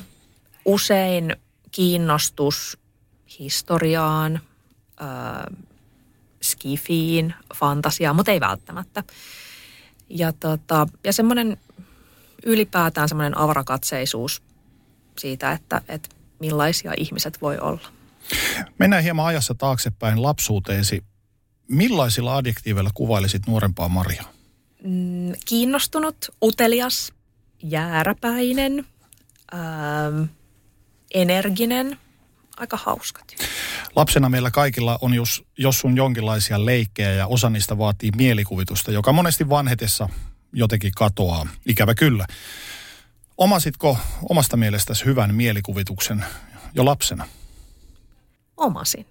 Usein kiinnostus historiaan, äh, skifiin, fantasiaan, mutta ei välttämättä. Ja, tota, ja semmoinen ylipäätään semmoinen avarakatseisuus siitä, että, että millaisia ihmiset voi olla. Mennään hieman ajassa taaksepäin lapsuuteesi. Millaisilla adjektiiveilla kuvailisit nuorempaa Maria? Mm, kiinnostunut, utelias, jääräpäinen, ähm, energinen, aika hauskat. Lapsena meillä kaikilla on jos, jos sun jonkinlaisia leikkejä ja osa niistä vaatii mielikuvitusta, joka monesti vanhetessa jotenkin katoaa. Ikävä kyllä. Omasitko omasta mielestäsi hyvän mielikuvituksen jo lapsena? Omasin.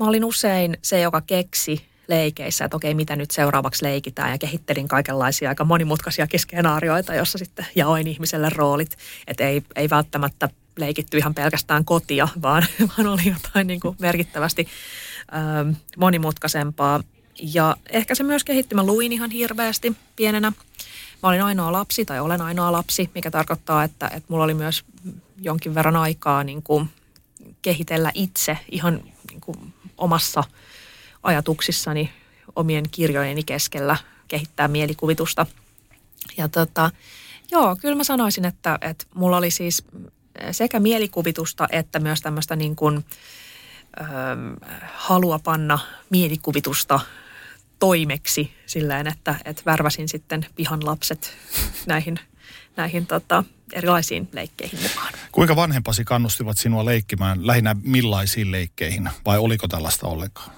Mä olin usein se, joka keksi leikeissä, että okei, mitä nyt seuraavaksi leikitään ja kehittelin kaikenlaisia aika monimutkaisia skenaarioita, jossa sitten jaoin ihmiselle roolit. Että ei, ei välttämättä leikitty ihan pelkästään kotia, vaan, vaan oli jotain niin kuin merkittävästi ö, monimutkaisempaa. Ja ehkä se myös kehittyi. Mä luin ihan hirveästi pienenä. Mä olin ainoa lapsi tai olen ainoa lapsi, mikä tarkoittaa, että, että mulla oli myös jonkin verran aikaa niin kuin kehitellä itse ihan niin kuin omassa ajatuksissani omien kirjojeni keskellä kehittää mielikuvitusta. Ja tota, joo, kyllä mä sanoisin, että, että mulla oli siis sekä mielikuvitusta että myös tämmöistä niin kuin, ö, halua panna mielikuvitusta toimeksi silleen, että, että värväsin sitten pihan lapset näihin, näihin tota, erilaisiin leikkeihin mukaan. Kuinka vanhempasi kannustivat sinua leikkimään lähinnä millaisiin leikkeihin vai oliko tällaista ollenkaan?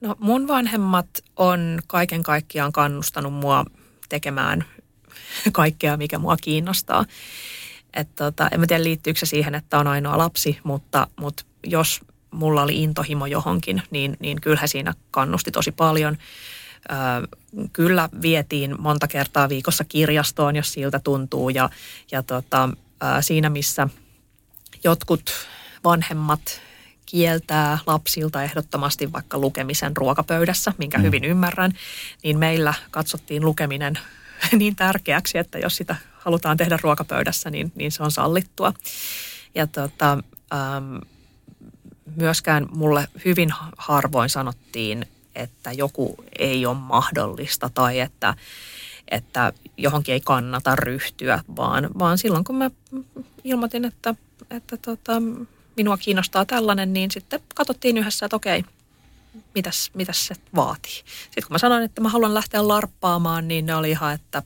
No mun vanhemmat on kaiken kaikkiaan kannustanut mua tekemään kaikkea, mikä mua kiinnostaa. Et tota, en mä tiedä liittyykö se siihen, että on ainoa lapsi, mutta, mutta jos mulla oli intohimo johonkin, niin, niin kyllä siinä kannusti tosi paljon. Ö, kyllä vietiin monta kertaa viikossa kirjastoon, jos siltä tuntuu. Ja, ja tota, ö, siinä, missä jotkut vanhemmat kieltää lapsilta ehdottomasti vaikka lukemisen ruokapöydässä, minkä mm. hyvin ymmärrän, niin meillä katsottiin lukeminen niin tärkeäksi, että jos sitä halutaan tehdä ruokapöydässä, niin, niin se on sallittua. Ja tota, ähm, myöskään mulle hyvin harvoin sanottiin, että joku ei ole mahdollista tai että, että johonkin ei kannata ryhtyä, vaan, vaan silloin kun mä ilmoitin, että, että tota, minua kiinnostaa tällainen, niin sitten katsottiin yhdessä, että okei, mitäs, mitäs se vaatii. Sitten kun mä sanoin, että mä haluan lähteä larppaamaan, niin ne oli ihan, että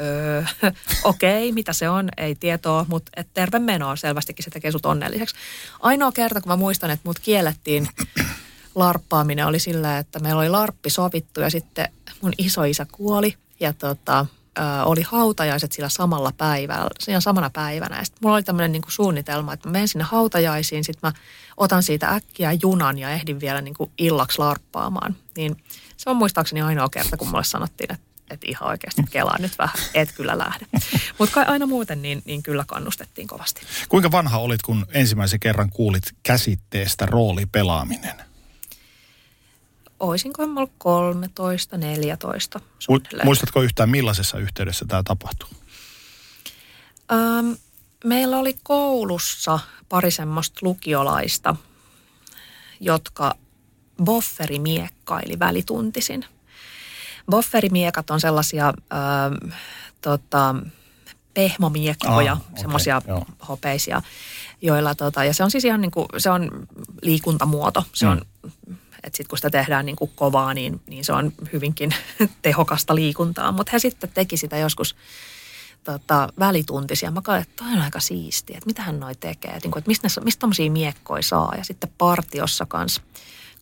öö, okei, okay, mitä se on, ei tietoa, mutta et terve menoa selvästikin se tekee sut onnelliseksi. Ainoa kerta, kun mä muistan, että mut kiellettiin larppaaminen oli sillä, että meillä oli larppi sovittu ja sitten mun isoisä kuoli ja tota, ö, oli hautajaiset sillä samalla päivällä, siinä samana päivänä. Ja sitten mulla oli tämmöinen niin suunnitelma, että mä menen sinne hautajaisiin, sitten mä otan siitä äkkiä junan ja ehdin vielä niin kuin illaksi larppaamaan. Niin Se on muistaakseni ainoa kerta, kun mulle sanottiin, että, että ihan oikeasti kelaa nyt vähän, et kyllä lähde. Mutta aina muuten niin, niin kyllä kannustettiin kovasti. Kuinka vanha olit, kun ensimmäisen kerran kuulit käsitteestä roolipelaaminen? Oisinko mä ollut 13, 14 Muistatko yhtään millaisessa yhteydessä tämä tapahtui? Ähm, meillä oli koulussa pari semmoista lukiolaista, jotka bofferimiekkaili välituntisin. Bofferimiekat on sellaisia ähm, tota, pehmomiekkoja, ah, okay, semmoisia hopeisia, joilla tota, ja se on siis ihan niin kuin, se on liikuntamuoto. Se mm. on, että sitten kun sitä tehdään niin kuin kovaa, niin, niin se on hyvinkin tehokasta liikuntaa. Mutta he sitten teki sitä joskus tota, välituntisia. Mä katsoin, että toi on aika siistiä, että mitähän noi tekee. Että, niin kuin, että mistä, mistä tommosia miekkoja saa. Ja sitten partiossa kanssa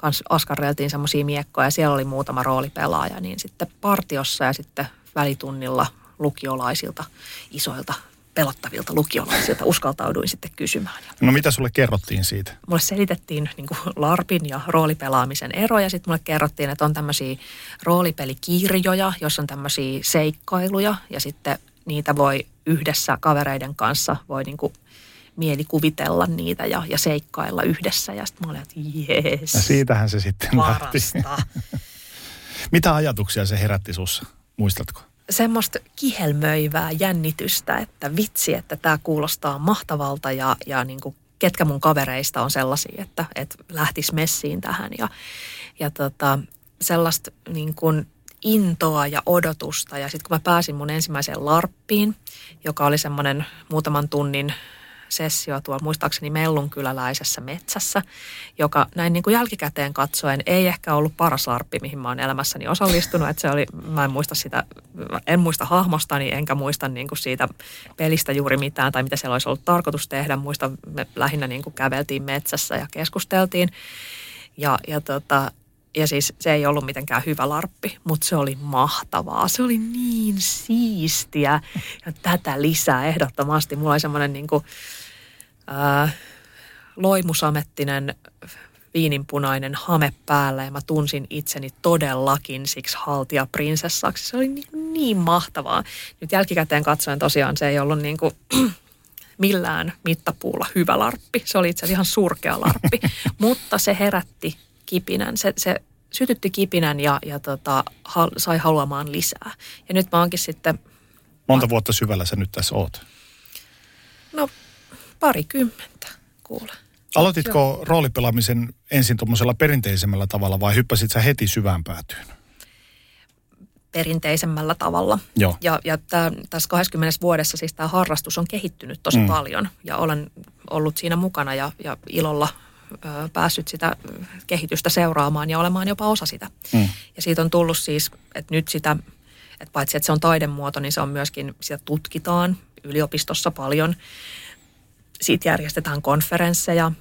kans askarreltiin semmoisia miekkoja ja siellä oli muutama roolipelaaja. Niin sitten partiossa ja sitten välitunnilla lukiolaisilta, isoilta pelottavilta lukiolaisilta uskaltauduin sitten kysymään. No mitä sulle kerrottiin siitä? Mulle selitettiin niin kuin LARPin ja roolipelaamisen eroja. Sitten mulle kerrottiin, että on tämmöisiä roolipelikirjoja, jossa on tämmöisiä seikkailuja ja sitten niitä voi yhdessä kavereiden kanssa, voi niin kuin mielikuvitella niitä ja, ja seikkailla yhdessä. Ja sitten mä olin, että jees. Ja siitähän se sitten lähti. Mitä ajatuksia se herätti sussa, muistatko? Semmoista kihelmöivää jännitystä, että vitsi, että tämä kuulostaa mahtavalta ja, ja niin kuin ketkä mun kavereista on sellaisia, että, että lähtis messiin tähän. Ja, ja tota, sellaista niin kuin intoa ja odotusta. Ja sitten kun mä pääsin mun ensimmäiseen larppiin, joka oli semmoinen muutaman tunnin sessio tuolla muistaakseni Mellunkyläläisessä metsässä, joka näin niin kuin jälkikäteen katsoen ei ehkä ollut paras larppi, mihin mä oon elämässäni osallistunut. Että se oli, mä en muista sitä, en muista hahmostani, enkä muista niin kuin siitä pelistä juuri mitään tai mitä siellä olisi ollut tarkoitus tehdä. Muista, me lähinnä niin kuin käveltiin metsässä ja keskusteltiin. Ja, ja tota, ja siis se ei ollut mitenkään hyvä larppi, mutta se oli mahtavaa. Se oli niin siistiä ja tätä lisää ehdottomasti. Mulla oli semmoinen niin kuin, äh, loimusamettinen viininpunainen hame päällä ja mä tunsin itseni todellakin siksi haltijaprinsessaksi. Se oli niin, niin mahtavaa. Nyt jälkikäteen katsoen tosiaan se ei ollut niin kuin, millään mittapuulla hyvä larppi. Se oli itse asiassa ihan surkea larppi, mutta se herätti kipinän. Se, se sytytti kipinän ja, ja tota, ha, sai haluamaan lisää. Ja nyt mä oonkin sitten... Monta vuotta syvällä sä nyt tässä oot? No parikymmentä, kuule. Aloititko Joo. roolipelaamisen ensin tuommoisella perinteisemmällä tavalla vai hyppäsit sä heti syvään päätyyn? perinteisemmällä tavalla. Joo. Ja, ja tää, tässä 20 vuodessa siis tämä harrastus on kehittynyt tosi mm. paljon ja olen ollut siinä mukana ja, ja ilolla päässyt sitä kehitystä seuraamaan ja olemaan jopa osa sitä. Mm. Ja siitä on tullut siis, että nyt sitä, että paitsi että se on taidemuoto, niin se on myöskin, sitä tutkitaan yliopistossa paljon. Siitä järjestetään konferensseja,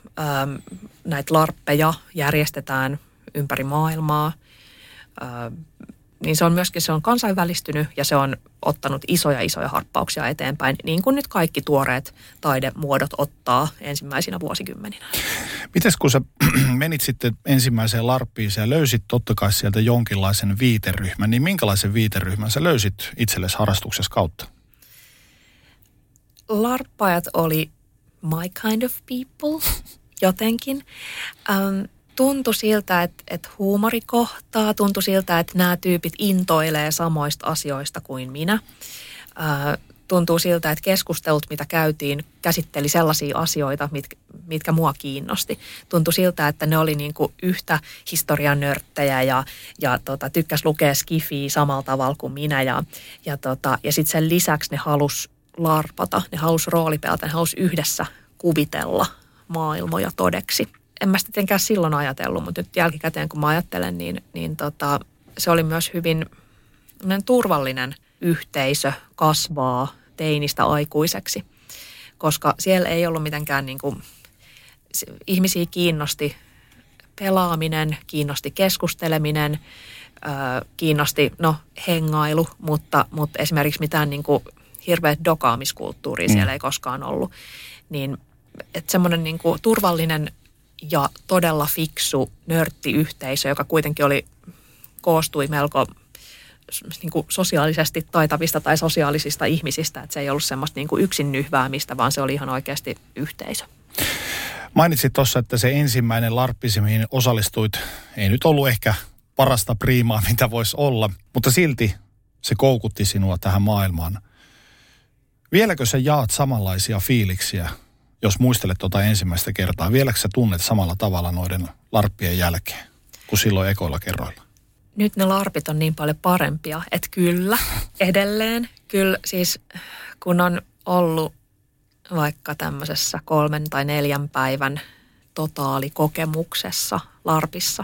näitä larppeja järjestetään ympäri maailmaa niin se on myöskin se on kansainvälistynyt ja se on ottanut isoja isoja harppauksia eteenpäin, niin kuin nyt kaikki tuoreet taidemuodot ottaa ensimmäisinä vuosikymmeninä. Mites kun sä menit sitten ensimmäiseen larppiin ja löysit totta kai sieltä jonkinlaisen viiteryhmän, niin minkälaisen viiteryhmän sä löysit itsellesi harrastuksessa kautta? Larppajat oli my kind of people jotenkin. Um, tuntui siltä, että, että huumori kohtaa, tuntui siltä, että nämä tyypit intoilee samoista asioista kuin minä. Ää, tuntuu siltä, että keskustelut, mitä käytiin, käsitteli sellaisia asioita, mitkä, mitkä mua kiinnosti. Tuntui siltä, että ne oli niin kuin yhtä historian nörttejä ja, ja tota, tykkäs lukea skifiä samalla tavalla kuin minä. Ja, ja, tota, ja sitten sen lisäksi ne halus larpata, ne halus roolipelata, ne halus yhdessä kuvitella maailmoja todeksi. En mä sitä tietenkään silloin ajatellut, mutta nyt jälkikäteen kun mä ajattelen, niin, niin tota, se oli myös hyvin turvallinen yhteisö kasvaa teinistä aikuiseksi, koska siellä ei ollut mitenkään niin kuin, ihmisiä kiinnosti pelaaminen, kiinnosti keskusteleminen, kiinnosti no hengailu, mutta, mutta esimerkiksi mitään niin kuin hirveä dokaamiskulttuuria mm. siellä ei koskaan ollut. Niin että semmoinen niin kuin turvallinen ja todella fiksu nörttiyhteisö, joka kuitenkin oli koostui melko niin kuin sosiaalisesti taitavista tai sosiaalisista ihmisistä. Että se ei ollut semmoista niin kuin yksin nyhväämistä, vaan se oli ihan oikeasti yhteisö. Mainitsit tuossa, että se ensimmäinen larppisi, mihin osallistuit, ei nyt ollut ehkä parasta priimaa, mitä voisi olla, mutta silti se koukutti sinua tähän maailmaan. Vieläkö sä jaat samanlaisia fiiliksiä, jos muistelet tuota ensimmäistä kertaa? Vieläkö sä tunnet samalla tavalla noiden larppien jälkeen kuin silloin ekoilla kerroilla? Nyt ne larpit on niin paljon parempia, että kyllä, edelleen. Kyllä siis kun on ollut vaikka tämmöisessä kolmen tai neljän päivän totaalikokemuksessa larpissa,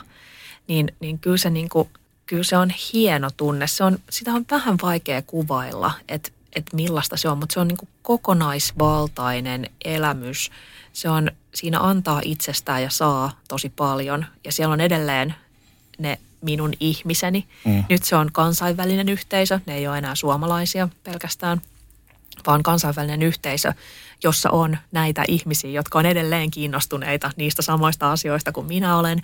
niin, niin kyllä se niin kuin, kyllä se on hieno tunne. Se on, sitä on vähän vaikea kuvailla, että, että millaista se on, mutta se on niin kuin kokonaisvaltainen elämys. Se on, siinä antaa itsestään ja saa tosi paljon ja siellä on edelleen ne minun ihmiseni. Mm. Nyt se on kansainvälinen yhteisö, ne ei ole enää suomalaisia pelkästään, vaan kansainvälinen yhteisö, jossa on näitä ihmisiä, jotka on edelleen kiinnostuneita niistä samoista asioista kuin minä olen,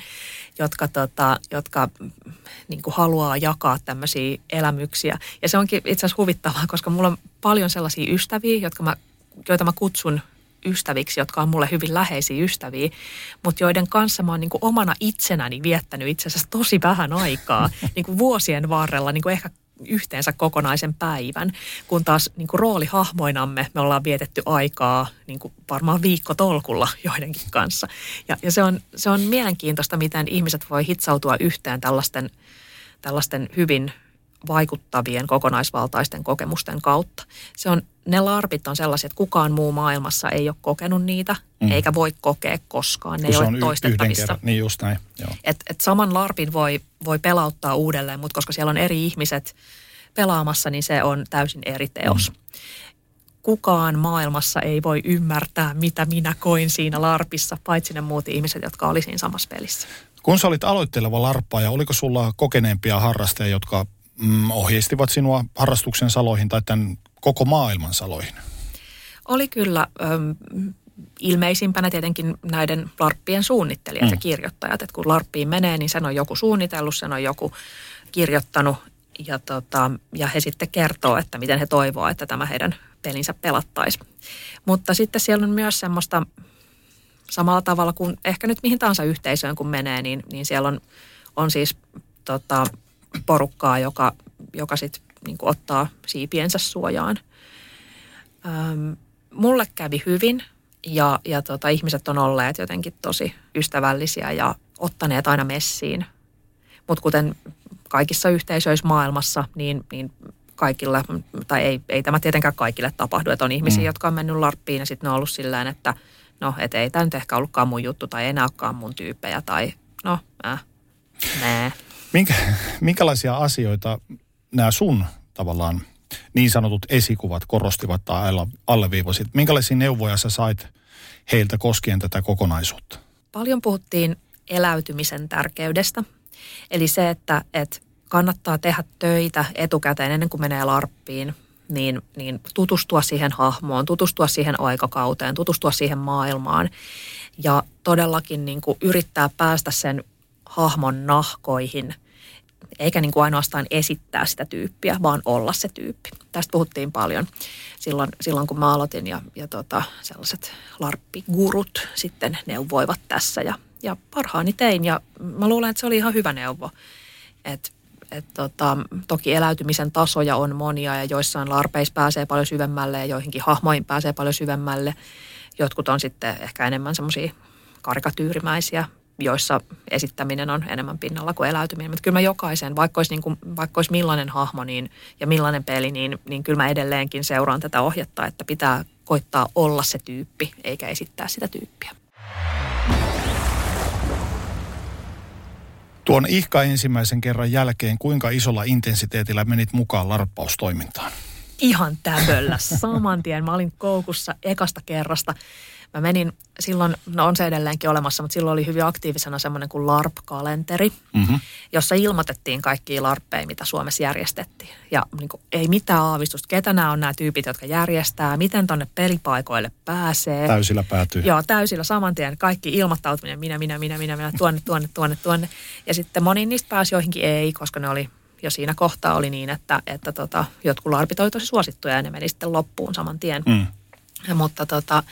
jotka, tota, jotka niin kuin haluaa jakaa tämmöisiä elämyksiä. Ja se onkin itse asiassa huvittavaa, koska mulla on paljon sellaisia ystäviä, jotka mä, joita mä kutsun ystäviksi, jotka on mulle hyvin läheisiä ystäviä, mutta joiden kanssa mä oon niin omana itsenäni viettänyt itse asiassa tosi vähän aikaa niin kuin vuosien varrella, niin kuin ehkä yhteensä kokonaisen päivän, kun taas niin kuin roolihahmoinamme me ollaan vietetty aikaa niin kuin varmaan viikkotolkulla joidenkin kanssa. Ja, ja se, on, se on mielenkiintoista, miten ihmiset voi hitsautua yhteen tällaisten, tällaisten hyvin vaikuttavien kokonaisvaltaisten kokemusten kautta. Se on, ne larpit on sellaisia, että kukaan muu maailmassa ei ole kokenut niitä, mm. eikä voi kokea koskaan. Ne Kun ei se ole toistettavissa. Kerran. Niin just näin, joo. Et, et saman larpin voi, voi pelauttaa uudelleen, mutta koska siellä on eri ihmiset pelaamassa, niin se on täysin eri teos. Mm. Kukaan maailmassa ei voi ymmärtää, mitä minä koin siinä larpissa, paitsi ne muut ihmiset, jotka oli siinä samassa pelissä. Kun sä olit aloitteleva larppaaja, oliko sulla kokeneempia harrastajia, jotka mm, ohjeistivat sinua harrastuksen saloihin tai tämän koko maailman saloihin? Oli kyllä äm, ilmeisimpänä tietenkin näiden larppien suunnittelijat mm. ja kirjoittajat. Että kun larppiin menee, niin sen on joku suunnitellut, sen on joku kirjoittanut ja, tota, ja he sitten kertoo, että miten he toivoo, että tämä heidän pelinsä pelattaisi. Mutta sitten siellä on myös semmoista samalla tavalla kuin ehkä nyt mihin tahansa yhteisöön kun menee, niin, niin siellä on, on siis tota, porukkaa, joka, joka sitten niin ottaa siipiensä suojaan. Öm, mulle kävi hyvin ja, ja tota, ihmiset on olleet jotenkin tosi ystävällisiä ja ottaneet aina messiin. Mutta kuten kaikissa yhteisöissä maailmassa, niin, niin kaikilla, tai ei, ei tämä tietenkään kaikille tapahdu, että on ihmisiä, mm. jotka on mennyt larppiin ja sitten ne on ollut sillä että no, et ei tämä nyt ehkä ollutkaan mun juttu tai ei enää olekaan mun tyyppejä tai no, äh, nää. Minkä, minkälaisia asioita nämä sun tavallaan niin sanotut esikuvat korostivat tai alleviivasit? Minkälaisia neuvoja sä sait heiltä koskien tätä kokonaisuutta? Paljon puhuttiin eläytymisen tärkeydestä. Eli se, että, että kannattaa tehdä töitä etukäteen ennen kuin menee larppiin, niin, niin tutustua siihen hahmoon, tutustua siihen aikakauteen, tutustua siihen maailmaan ja todellakin niin kuin yrittää päästä sen hahmon nahkoihin, eikä niin kuin ainoastaan esittää sitä tyyppiä, vaan olla se tyyppi. Tästä puhuttiin paljon silloin, silloin kun mä aloitin ja, ja tota, sellaiset larppigurut sitten neuvoivat tässä ja, ja parhaani tein ja mä luulen, että se oli ihan hyvä neuvo. Et, et tota, toki eläytymisen tasoja on monia ja joissain larpeissa pääsee paljon syvemmälle ja joihinkin hahmoihin pääsee paljon syvemmälle. Jotkut on sitten ehkä enemmän semmoisia karikatyyrimäisiä, joissa esittäminen on enemmän pinnalla kuin eläytyminen. Mutta kyllä mä jokaisen, vaikka olisi, niin kuin, vaikka olisi millainen hahmo niin, ja millainen peli, niin, niin kyllä mä edelleenkin seuraan tätä ohjetta, että pitää koittaa olla se tyyppi, eikä esittää sitä tyyppiä. Tuon ihka ensimmäisen kerran jälkeen, kuinka isolla intensiteetillä menit mukaan larppaustoimintaan? Ihan täböllä, saman tien. Mä olin koukussa ekasta kerrasta. Mä menin silloin, no on se edelleenkin olemassa, mutta silloin oli hyvin aktiivisena semmoinen kuin LARP-kalenteri, mm-hmm. jossa ilmoitettiin kaikki LARPeja, mitä Suomessa järjestettiin. Ja niin kuin, ei mitään aavistusta, ketä nämä on nämä tyypit, jotka järjestää, miten tonne pelipaikoille pääsee. Täysillä päätyy. Joo, täysillä saman tien. Kaikki ilmoittautuminen, minä, minä, minä, minä, minä, tuonne, tuonne, tuonne, tuonne. Ja sitten moniin niistä pääsi joihinkin ei, koska ne oli jo siinä kohtaa oli niin, että, että tota, jotkut larpit oli tosi suosittuja ja ne meni sitten loppuun saman tien. Mm. Ja, mutta, tota,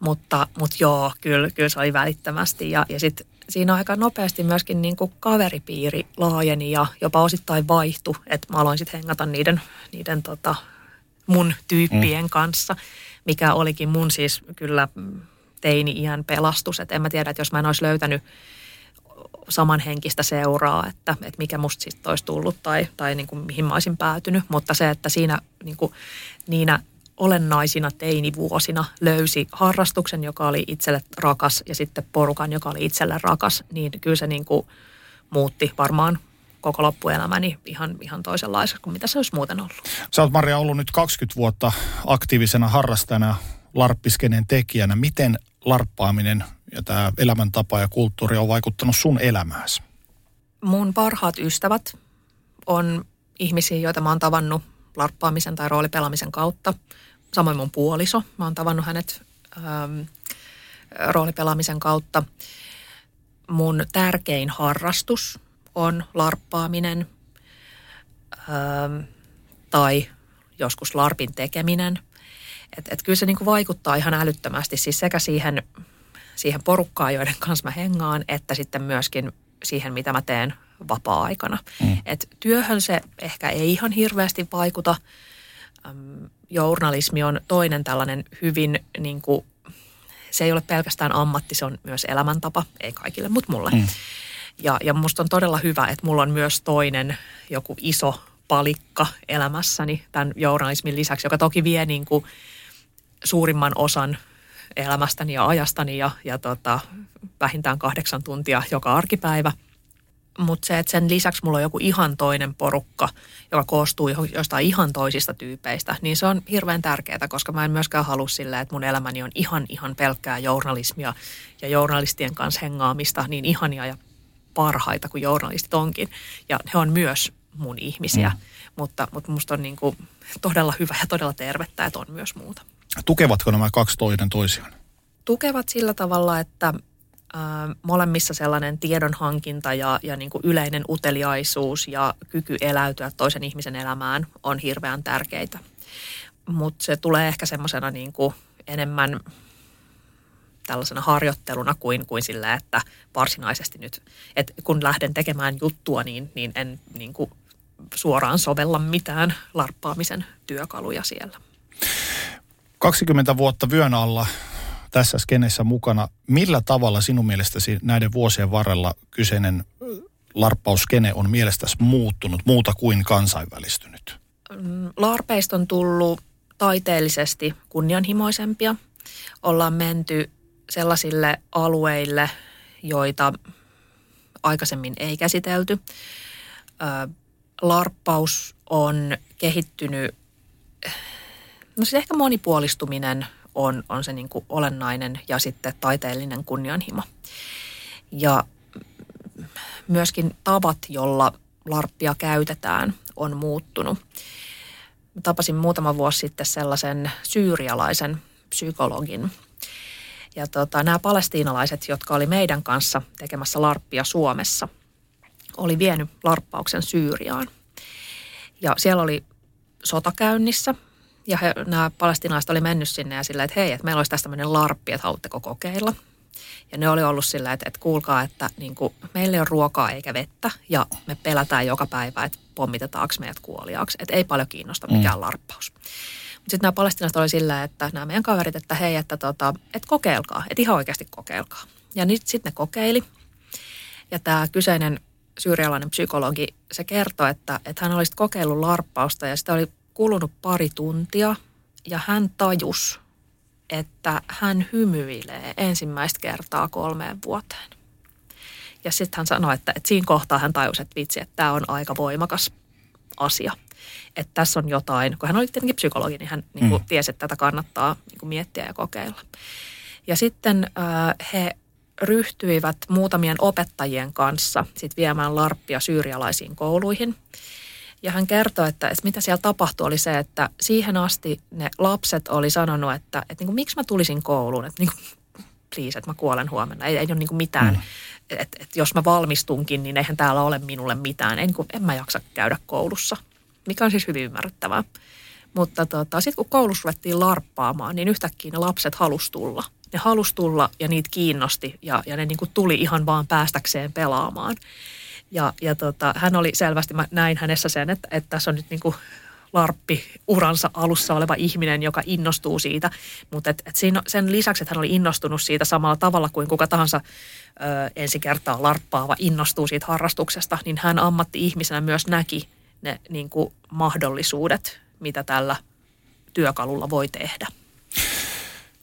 mutta, mutta joo, kyllä, kyllä se oli välittömästi. Ja, ja sitten siinä aika nopeasti myöskin niin kuin kaveripiiri laajeni ja jopa osittain vaihtui. Että mä aloin sitten hengata niiden, niiden tota, mun tyyppien mm. kanssa, mikä olikin mun siis kyllä teini-iän pelastus. Että en mä tiedä, että jos mä en olisi löytänyt samanhenkistä seuraa, että, että mikä musta sitten olisi tullut tai, tai niin kuin mihin mä olisin päätynyt. Mutta se, että siinä niin kuin, niinä olennaisina teinivuosina löysi harrastuksen, joka oli itselle rakas ja sitten porukan, joka oli itselle rakas, niin kyllä se niin kuin muutti varmaan koko loppuelämäni ihan, ihan toisenlaisessa kuin mitä se olisi muuten ollut. Sä oot Maria ollut nyt 20 vuotta aktiivisena harrastajana, larppiskeneen tekijänä. Miten larppaaminen ja tämä elämäntapa ja kulttuuri on vaikuttanut sun elämääsi? Mun parhaat ystävät on ihmisiä, joita mä oon tavannut larppaamisen tai roolipelaamisen kautta. Samoin mun puoliso, mä oon tavannut hänet ähm, roolipelaamisen kautta. Mun tärkein harrastus on larppaaminen ähm, tai joskus larpin tekeminen. Et, et kyllä se niinku vaikuttaa ihan älyttömästi siis sekä siihen, siihen porukkaan, joiden kanssa mä hengaan, että sitten myöskin siihen, mitä mä teen vapaa-aikana. Mm. Et työhön se ehkä ei ihan hirveästi vaikuta. Öm, journalismi on toinen tällainen hyvin, niin kuin, se ei ole pelkästään ammatti, se on myös elämäntapa, ei kaikille, mutta mulle. Mm. Ja, ja musta on todella hyvä, että mulla on myös toinen joku iso palikka elämässäni tämän journalismin lisäksi, joka toki vie niin kuin suurimman osan elämästäni ja ajastani ja, ja tota, vähintään kahdeksan tuntia joka arkipäivä – mutta se, että sen lisäksi mulla on joku ihan toinen porukka, joka koostuu jostain ihan toisista tyypeistä, niin se on hirveän tärkeää, koska mä en myöskään halua sillä, että mun elämäni on ihan ihan pelkkää journalismia ja journalistien kanssa hengaamista, niin ihania ja parhaita kuin journalistit onkin. Ja he on myös mun ihmisiä, mm. mutta, mutta musta on niin kuin todella hyvä ja todella tervettä, että on myös muuta. Tukevatko nämä kaksi toinen toisiaan? Tukevat sillä tavalla, että molemmissa sellainen tiedonhankinta ja, ja niin kuin yleinen uteliaisuus ja kyky eläytyä toisen ihmisen elämään on hirveän tärkeitä. Mutta se tulee ehkä semmoisena niin kuin enemmän tällaisena harjoitteluna kuin, kuin sillä, että varsinaisesti nyt, että kun lähden tekemään juttua, niin, niin en niin kuin suoraan sovella mitään larppaamisen työkaluja siellä. 20 vuotta vyön alla tässä skenessä mukana. Millä tavalla sinun mielestäsi näiden vuosien varrella kyseinen larppauskene on mielestäsi muuttunut muuta kuin kansainvälistynyt? Larpeista on tullut taiteellisesti kunnianhimoisempia. Ollaan menty sellaisille alueille, joita aikaisemmin ei käsitelty. Larppaus on kehittynyt, no siis ehkä monipuolistuminen on, on se niin kuin olennainen ja sitten taiteellinen kunnianhimo. Ja myöskin tavat, jolla larppia käytetään, on muuttunut. Tapasin muutama vuosi sitten sellaisen syyrialaisen psykologin. Ja tota, nämä palestiinalaiset, jotka oli meidän kanssa tekemässä larppia Suomessa, oli vienyt larppauksen Syyriaan. Ja siellä oli sota käynnissä ja he, nämä palestinaiset oli mennyt sinne ja sillä, että hei, että meillä olisi tästä tämmöinen larppi, että haluatteko kokeilla. Ja ne oli ollut sillä, että, että kuulkaa, että niin kuin, meillä ei ole ruokaa eikä vettä ja me pelätään joka päivä, että pommitetaanko meidät kuoliaaksi. Että ei paljon kiinnosta mikään mm. larppaus. Mutta sitten nämä palestinaiset oli sillä, että nämä meidän kaverit, että hei, että, tota, että kokeilkaa, että ihan oikeasti kokeilkaa. Ja sitten ne kokeili. Ja tämä kyseinen syyrialainen psykologi, se kertoi, että, että hän olisi kokeillut larppausta ja sitä oli kulunut pari tuntia ja hän tajus, että hän hymyilee ensimmäistä kertaa kolmeen vuoteen. Ja sitten hän sanoi, että, että siinä kohtaa hän tajusi, että vitsi, että tämä on aika voimakas asia. Että tässä on jotain, kun hän oli tietenkin psykologi, niin hän niin kuin, mm. tiesi, että tätä kannattaa niin kuin, miettiä ja kokeilla. Ja sitten äh, he ryhtyivät muutamien opettajien kanssa sit viemään larppia syyrialaisiin kouluihin. Ja hän kertoi, että, että mitä siellä tapahtui oli se, että siihen asti ne lapset oli sanonut, että, että niin kuin, miksi mä tulisin kouluun, että niin kuin, please, että mä kuolen huomenna. Ei, ei ole niin kuin mitään, mm. että, että jos mä valmistunkin, niin eihän täällä ole minulle mitään. En, niin kuin, en mä jaksa käydä koulussa, mikä on siis hyvin ymmärrettävää. Mutta tota, sitten kun koulussa ruvettiin larppaamaan, niin yhtäkkiä ne lapset halus tulla. Ne halus tulla ja niitä kiinnosti ja, ja ne niin kuin tuli ihan vaan päästäkseen pelaamaan. Ja, ja tota, hän oli selvästi, mä näin hänessä sen, että, että tässä on nyt niin kuin larppi uransa alussa oleva ihminen, joka innostuu siitä. Mutta et, et siinä, sen lisäksi, että hän oli innostunut siitä samalla tavalla kuin kuka tahansa ö, ensi kertaa larppaava innostuu siitä harrastuksesta, niin hän ammatti-ihmisenä myös näki ne niin kuin mahdollisuudet, mitä tällä työkalulla voi tehdä.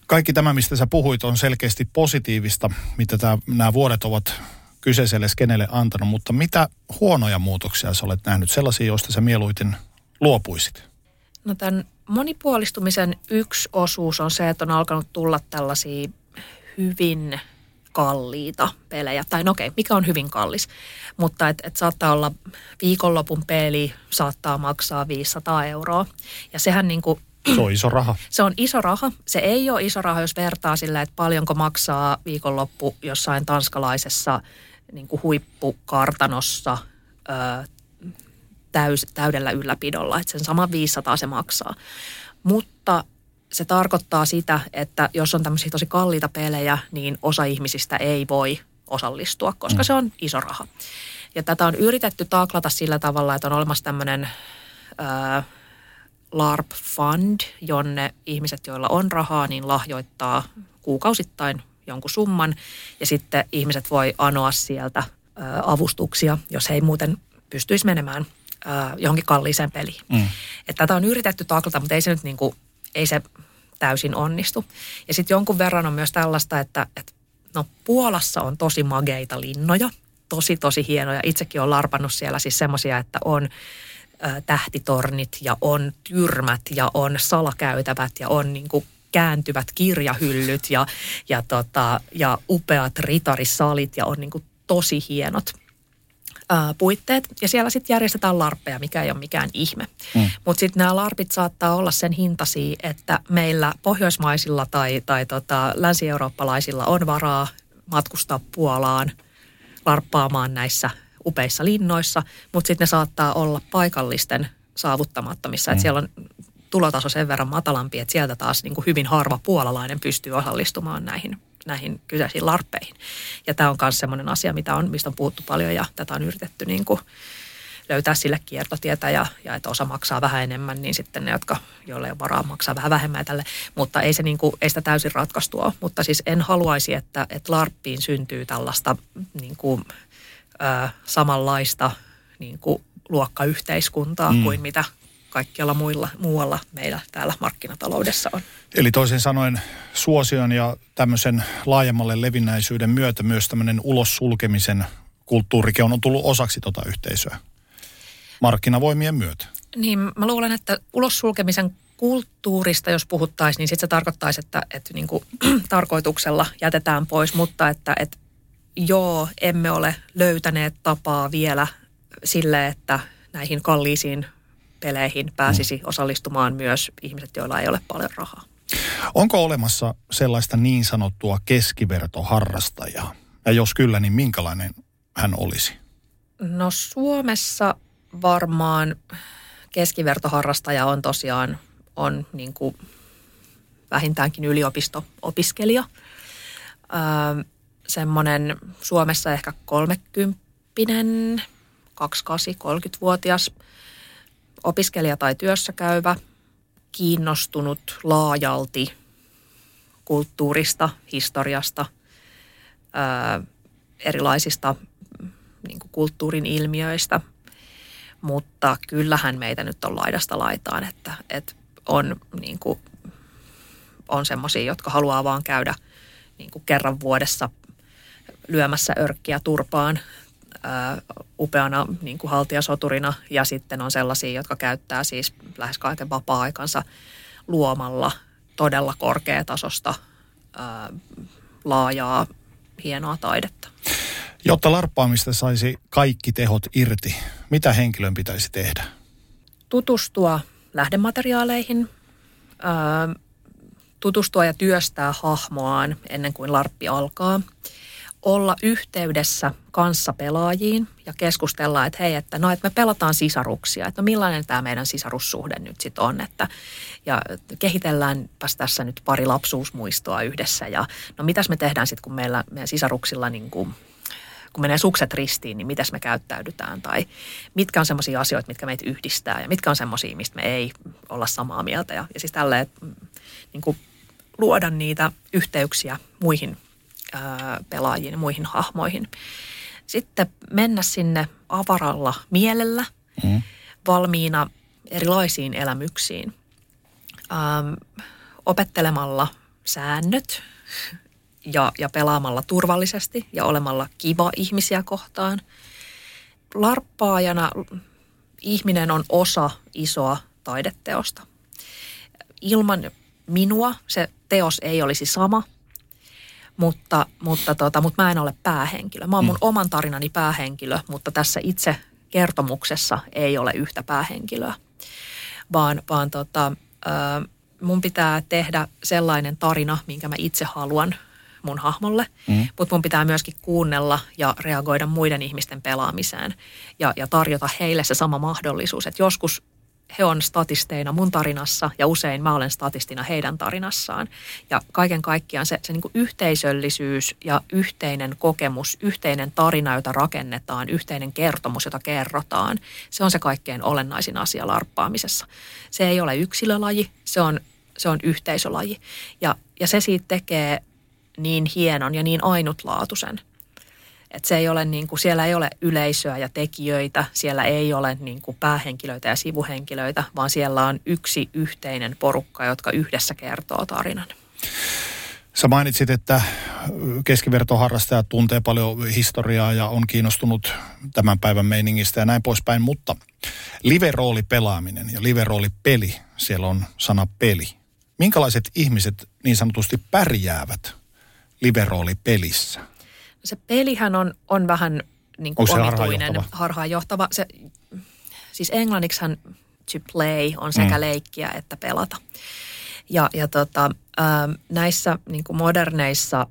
Kaikki tämä, mistä sä puhuit, on selkeästi positiivista, mitä tämä, nämä vuodet ovat kyseiselle skenelle antanut, mutta mitä huonoja muutoksia sä olet nähnyt, sellaisia, joista sä mieluiten luopuisit? No tämän monipuolistumisen yksi osuus on se, että on alkanut tulla tällaisia hyvin kalliita pelejä. Tai no okei, mikä on hyvin kallis. Mutta et, et saattaa olla viikonlopun peli, saattaa maksaa 500 euroa. Ja sehän niin kuin se on iso raha. Se on iso raha. Se ei ole iso raha, jos vertaa sillä, että paljonko maksaa viikonloppu jossain tanskalaisessa niin kuin huippukartanossa ö, täys, täydellä ylläpidolla. Että sen sama 500 se maksaa. Mutta se tarkoittaa sitä, että jos on tämmöisiä tosi kalliita pelejä, niin osa ihmisistä ei voi osallistua, koska mm. se on iso raha. Ja tätä on yritetty taklata sillä tavalla, että on olemassa tämmöinen äh, LARP Fund, jonne ihmiset, joilla on rahaa, niin lahjoittaa kuukausittain jonkun summan. Ja sitten ihmiset voi anoa sieltä avustuksia, jos he ei muuten pystyisi menemään johonkin kalliiseen peliin. Mm. Että tätä on yritetty taklata, mutta ei se nyt niin kuin, ei se täysin onnistu. Ja sitten jonkun verran on myös tällaista, että, että no Puolassa on tosi mageita linnoja, tosi tosi hienoja. Itsekin olen larpannut siellä siis semmoisia, että on tähtitornit ja on tyrmät ja on salakäytävät ja on niin kuin kääntyvät kirjahyllyt ja, ja, tota, ja upeat ritarisalit ja on niin kuin tosi hienot ää, puitteet. Ja siellä sitten järjestetään larppeja, mikä ei ole mikään ihme. Mm. Mutta sitten nämä larpit saattaa olla sen hintaisia, että meillä pohjoismaisilla tai, tai tota, länsi-eurooppalaisilla on varaa matkustaa Puolaan larppaamaan näissä upeissa linnoissa, mutta sitten ne saattaa olla paikallisten saavuttamattomissa. Mm. Että siellä on tulotaso sen verran matalampi, että sieltä taas niin kuin hyvin harva puolalainen pystyy osallistumaan näihin näihin kyseisiin larppeihin. Ja tämä on myös sellainen asia, mitä on, mistä on puhuttu paljon ja tätä on yritetty niin kuin löytää sille kiertotietä ja, ja että osa maksaa vähän enemmän, niin sitten ne, jotka, joille on varaa maksaa vähän vähemmän tälle. Mutta ei, se niin kuin, ei sitä täysin ratkaistua. Mutta siis en haluaisi, että, että larppiin syntyy tällaista niin kuin, ö, samanlaista niin kuin luokkayhteiskuntaa mm. kuin mitä kaikkialla muilla, muualla meillä täällä markkinataloudessa on. Eli toisin sanoen suosion ja tämmöisen laajemmalle levinnäisyyden myötä myös tämmöinen ulos sulkemisen kulttuurikin on tullut osaksi tota yhteisöä markkinavoimien myötä. Niin, mä luulen, että ulos sulkemisen kulttuurista, jos puhuttaisiin, niin sitten se tarkoittaisi, että, että niin kuin, tarkoituksella jätetään pois, mutta että, että joo, emme ole löytäneet tapaa vielä sille, että näihin kalliisiin peleihin pääsisi osallistumaan myös ihmiset, joilla ei ole paljon rahaa. Onko olemassa sellaista niin sanottua keskivertoharrastajaa? Ja jos kyllä, niin minkälainen hän olisi? No Suomessa varmaan keskivertoharrastaja on tosiaan on niin kuin vähintäänkin yliopisto-opiskelija. Öö, semmoinen Suomessa ehkä kolmekymppinen, 28-30-vuotias opiskelija tai työssä käyvä, kiinnostunut laajalti kulttuurista, historiasta, ää, erilaisista niin kuin kulttuurin ilmiöistä. Mutta kyllähän meitä nyt on laidasta laitaan, että, että on, niin on semmoisia, jotka haluaa vaan käydä niin kuin kerran vuodessa lyömässä örkkiä turpaan ää, upeana niin kuin haltijasoturina ja sitten on sellaisia, jotka käyttää siis lähes kaiken vapaa-aikansa luomalla todella korkeatasosta ää, laajaa, hienoa taidetta. Jotta larppaamista saisi kaikki tehot irti, mitä henkilön pitäisi tehdä? Tutustua lähdemateriaaleihin, ää, tutustua ja työstää hahmoaan ennen kuin larppi alkaa – olla yhteydessä kanssa pelaajiin ja keskustella, että hei, että no, että me pelataan sisaruksia, että no millainen tämä meidän sisarussuhde nyt sitten on, että ja kehitelläänpäs tässä nyt pari lapsuusmuistoa yhdessä ja no mitäs me tehdään sitten, kun meillä meidän sisaruksilla niin kuin, kun menee sukset ristiin, niin mitäs me käyttäydytään tai mitkä on semmoisia asioita, mitkä meitä yhdistää ja mitkä on semmoisia, mistä me ei olla samaa mieltä ja, ja siis tälleen, niin kuin luoda niitä yhteyksiä muihin pelaajiin ja muihin hahmoihin. Sitten mennä sinne avaralla mielellä, mm. valmiina erilaisiin elämyksiin, ähm, opettelemalla säännöt ja, ja pelaamalla turvallisesti ja olemalla kiva ihmisiä kohtaan. Larppaajana ihminen on osa isoa taideteosta. Ilman minua se teos ei olisi sama – mutta, mutta, tota, mutta mä en ole päähenkilö. Mä oon mun mm. oman tarinani päähenkilö, mutta tässä itse kertomuksessa ei ole yhtä päähenkilöä, vaan, vaan tota, mun pitää tehdä sellainen tarina, minkä mä itse haluan mun hahmolle, mm. mutta mun pitää myöskin kuunnella ja reagoida muiden ihmisten pelaamiseen ja, ja tarjota heille se sama mahdollisuus, että joskus he on statisteina mun tarinassa ja usein mä olen statistina heidän tarinassaan. Ja kaiken kaikkiaan se, se niin kuin yhteisöllisyys ja yhteinen kokemus, yhteinen tarina, jota rakennetaan, yhteinen kertomus, jota kerrotaan, se on se kaikkein olennaisin asia larppaamisessa. Se ei ole yksilölaji, se on, se on yhteisölaji. Ja, ja se siitä tekee niin hienon ja niin ainutlaatuisen – että se ei ole niin kuin, siellä ei ole yleisöä ja tekijöitä, siellä ei ole niin kuin päähenkilöitä ja sivuhenkilöitä, vaan siellä on yksi yhteinen porukka, jotka yhdessä kertoo tarinan. Sä mainitsit, että keskivertoharrastajat tuntee paljon historiaa ja on kiinnostunut tämän päivän meiningistä ja näin poispäin, mutta live-rooli pelaaminen ja live-rooli peli, siellä on sana peli. Minkälaiset ihmiset niin sanotusti pärjäävät live-rooli pelissä? Se pelihän on, on vähän niin kuin omituinen, harhaanjohtava. Se, siis englanniksihan to play on sekä mm. leikkiä että pelata. Ja, ja tota, ä, näissä niin kuin moderneissa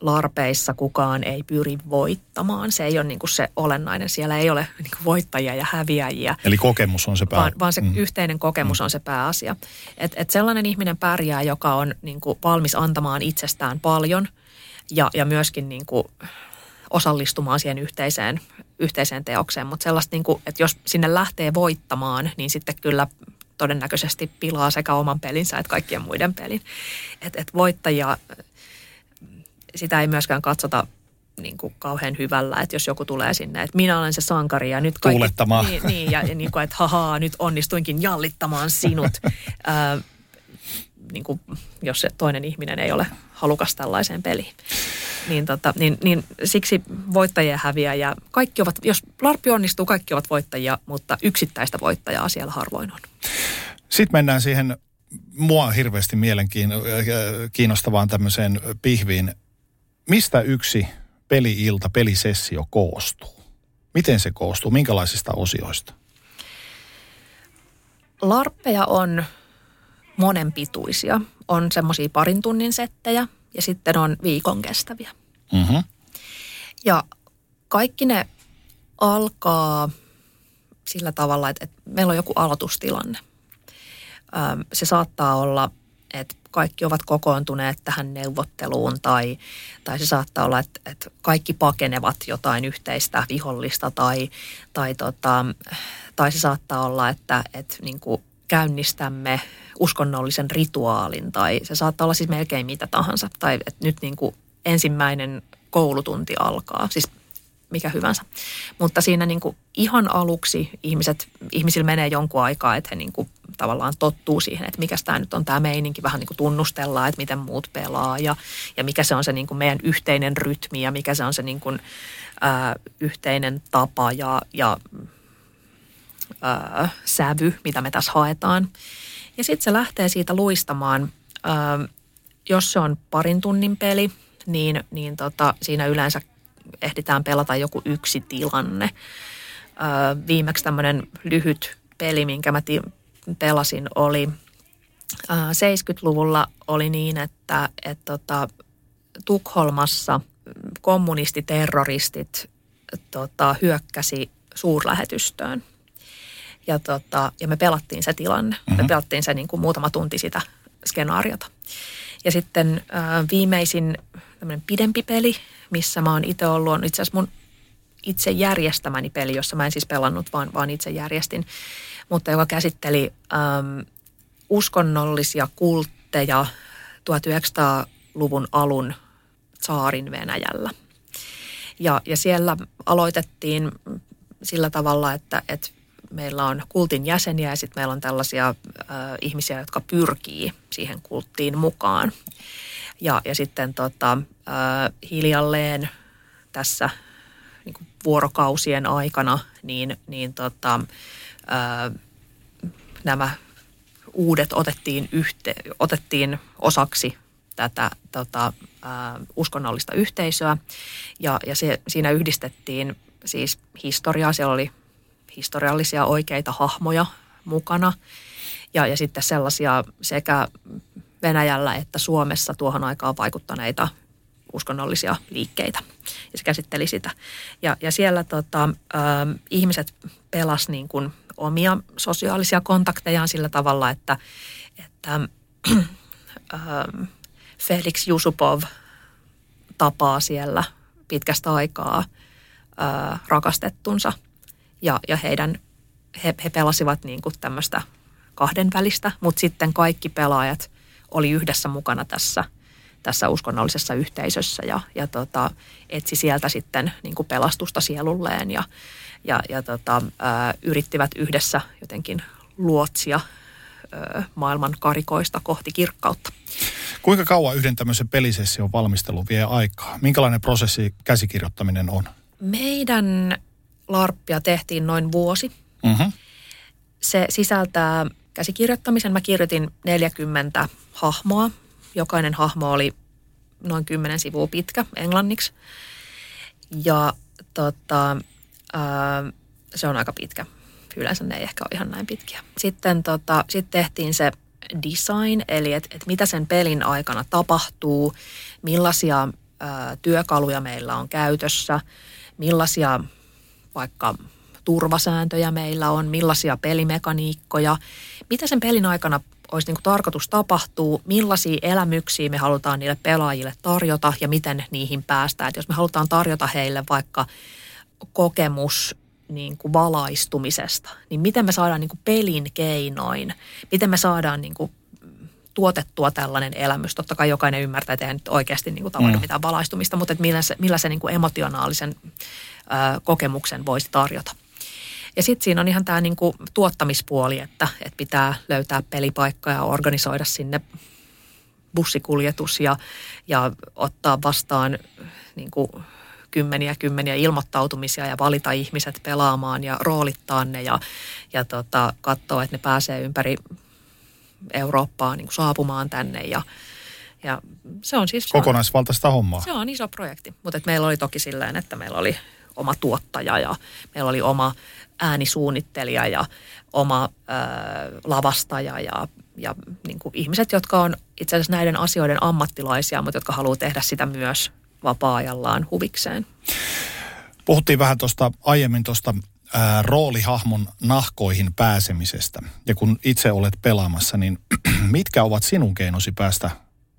larpeissa kukaan ei pyri voittamaan. Se ei ole niin kuin se olennainen. Siellä ei ole niin kuin voittajia ja häviäjiä. Eli kokemus on se pää. Vaan, vaan se mm. yhteinen kokemus mm. on se pääasia. Et, et sellainen ihminen pärjää, joka on niin kuin valmis antamaan itsestään paljon – ja, ja myöskin niin kuin osallistumaan siihen yhteiseen, yhteiseen teokseen. Mutta sellaista, niin kuin, että jos sinne lähtee voittamaan, niin sitten kyllä todennäköisesti pilaa sekä oman pelinsä että kaikkien muiden pelin. Että et voittajia, sitä ei myöskään katsota niin kuin kauhean hyvällä, että jos joku tulee sinne, että minä olen se sankari ja nyt kaikki... Niin, niin ja, ja niin kuin, että hahaa, nyt onnistuinkin jallittamaan sinut. niin kuin, jos se toinen ihminen ei ole halukas tällaiseen peliin. Niin, tota, niin, niin siksi voittajia häviää ja kaikki ovat, jos larppi onnistuu, kaikki ovat voittajia, mutta yksittäistä voittajaa siellä harvoin on. Sitten mennään siihen mua hirveästi mielenkiinnostavaan tämmöiseen pihviin. Mistä yksi peli-ilta, pelisessio koostuu? Miten se koostuu? Minkälaisista osioista? Larppeja on monenpituisia. On semmoisia parin tunnin settejä ja sitten on viikon kestäviä. Mm-hmm. Ja kaikki ne alkaa sillä tavalla, että, että meillä on joku aloitustilanne. se saattaa olla, että kaikki ovat kokoontuneet tähän neuvotteluun tai, tai se saattaa olla, että, että kaikki pakenevat jotain yhteistä vihollista tai, tai, tota, tai se saattaa olla, että, että niin kuin käynnistämme uskonnollisen rituaalin tai se saattaa olla siis melkein mitä tahansa. Tai että nyt niin kuin ensimmäinen koulutunti alkaa, siis mikä hyvänsä. Mutta siinä niin kuin ihan aluksi ihmiset, ihmisillä menee jonkun aikaa, että he niin kuin tavallaan tottuu siihen, että mikä tämä nyt on tämä meininki, vähän niin kuin tunnustellaan, että miten muut pelaa ja, ja mikä se on se niin kuin meidän yhteinen rytmi ja mikä se on se niin kuin, ää, yhteinen tapa ja, ja ää, sävy, mitä me tässä haetaan. Ja sitten se lähtee siitä luistamaan ää, jos se on parin tunnin peli, niin, niin tota, siinä yleensä ehditään pelata joku yksi tilanne. Öö, viimeksi tämmöinen lyhyt peli, minkä mä ti- pelasin, oli 70-luvulla oli niin, että et tota, Tukholmassa kommunistiterroristit tota, hyökkäsi suurlähetystöön. Ja, tota, ja me pelattiin se tilanne. Mm-hmm. Me mhm. pelattiin se niin kuin muutama tunti sitä skenaariota. Ja sitten äh, viimeisin tämmöinen pidempi peli, missä mä oon itse ollut, on itse asiassa mun itse järjestämäni peli, jossa mä en siis pelannut, vaan, vaan itse järjestin, mutta joka käsitteli ähm, uskonnollisia kultteja 1900-luvun alun saarin Venäjällä. Ja, ja siellä aloitettiin sillä tavalla, että, että meillä on kultin jäseniä ja sitten meillä on tällaisia äh, ihmisiä, jotka pyrkii siihen kulttiin mukaan. Ja, ja sitten tota, äh, hiljalleen tässä niin kuin vuorokausien aikana niin, niin tota, äh, nämä uudet otettiin, yhte, otettiin osaksi tätä tota, äh, uskonnollista yhteisöä ja, ja se, siinä yhdistettiin siis historiaa, siellä oli historiallisia oikeita hahmoja mukana ja, ja sitten sellaisia sekä Venäjällä että Suomessa tuohon aikaan vaikuttaneita uskonnollisia liikkeitä. Ja se käsitteli sitä. Ja, ja siellä tota, äh, ihmiset pelas niin kuin omia sosiaalisia kontaktejaan sillä tavalla, että, että äh, Felix Jusupov tapaa siellä pitkästä aikaa äh, rakastettunsa ja, ja heidän, he, he pelasivat niin kuin tämmöistä kahdenvälistä, mutta sitten kaikki pelaajat oli yhdessä mukana tässä, tässä uskonnollisessa yhteisössä ja, ja tota, etsi sieltä sitten niin kuin pelastusta sielulleen ja, ja, ja tota, ää, yrittivät yhdessä jotenkin luotsia ää, maailman karikoista kohti kirkkautta. Kuinka kauan yhden tämmöisen pelisession valmistelu vie aikaa? Minkälainen prosessi käsikirjoittaminen on? Meidän larppia tehtiin noin vuosi. Mm-hmm. Se sisältää käsikirjoittamisen. Mä kirjoitin 40 hahmoa. Jokainen hahmo oli noin 10 sivua pitkä englanniksi. Ja tota, ää, se on aika pitkä. Yleensä ne ei ehkä ole ihan näin pitkiä. Sitten tota, sit tehtiin se design, eli että et mitä sen pelin aikana tapahtuu, millaisia ää, työkaluja meillä on käytössä, millaisia vaikka turvasääntöjä meillä on, millaisia pelimekaniikkoja, mitä sen pelin aikana olisi niin kuin tarkoitus tapahtuu, millaisia elämyksiä me halutaan niille pelaajille tarjota ja miten niihin päästään. Et jos me halutaan tarjota heille vaikka kokemus niin kuin valaistumisesta, niin miten me saadaan niin kuin pelin keinoin, miten me saadaan niin kuin tuotettua tällainen elämys. Totta kai jokainen ymmärtää, että ei nyt oikeasti niin kuin tavoita mm. mitään valaistumista, mutta että millä se, millä se niin kuin emotionaalisen kokemuksen voisi tarjota. Ja sitten siinä on ihan tämä niinku tuottamispuoli, että, että pitää löytää pelipaikka ja organisoida sinne bussikuljetus ja, ja ottaa vastaan niinku kymmeniä kymmeniä ilmoittautumisia ja valita ihmiset pelaamaan ja roolittaa ne ja, ja tota, katsoa, että ne pääsee ympäri Eurooppaa niin saapumaan tänne ja, ja se on siis... Kokonaisvaltaista hommaa. Se on iso projekti, mutta meillä oli toki silleen, että meillä oli oma tuottaja ja meillä oli oma äänisuunnittelija ja oma ö, lavastaja ja, ja niin kuin ihmiset, jotka on itse asiassa näiden asioiden ammattilaisia, mutta jotka haluaa tehdä sitä myös vapaa-ajallaan huvikseen. Puhuttiin vähän tuosta aiemmin tuosta roolihahmon nahkoihin pääsemisestä. Ja kun itse olet pelaamassa, niin mitkä ovat sinun keinosi päästä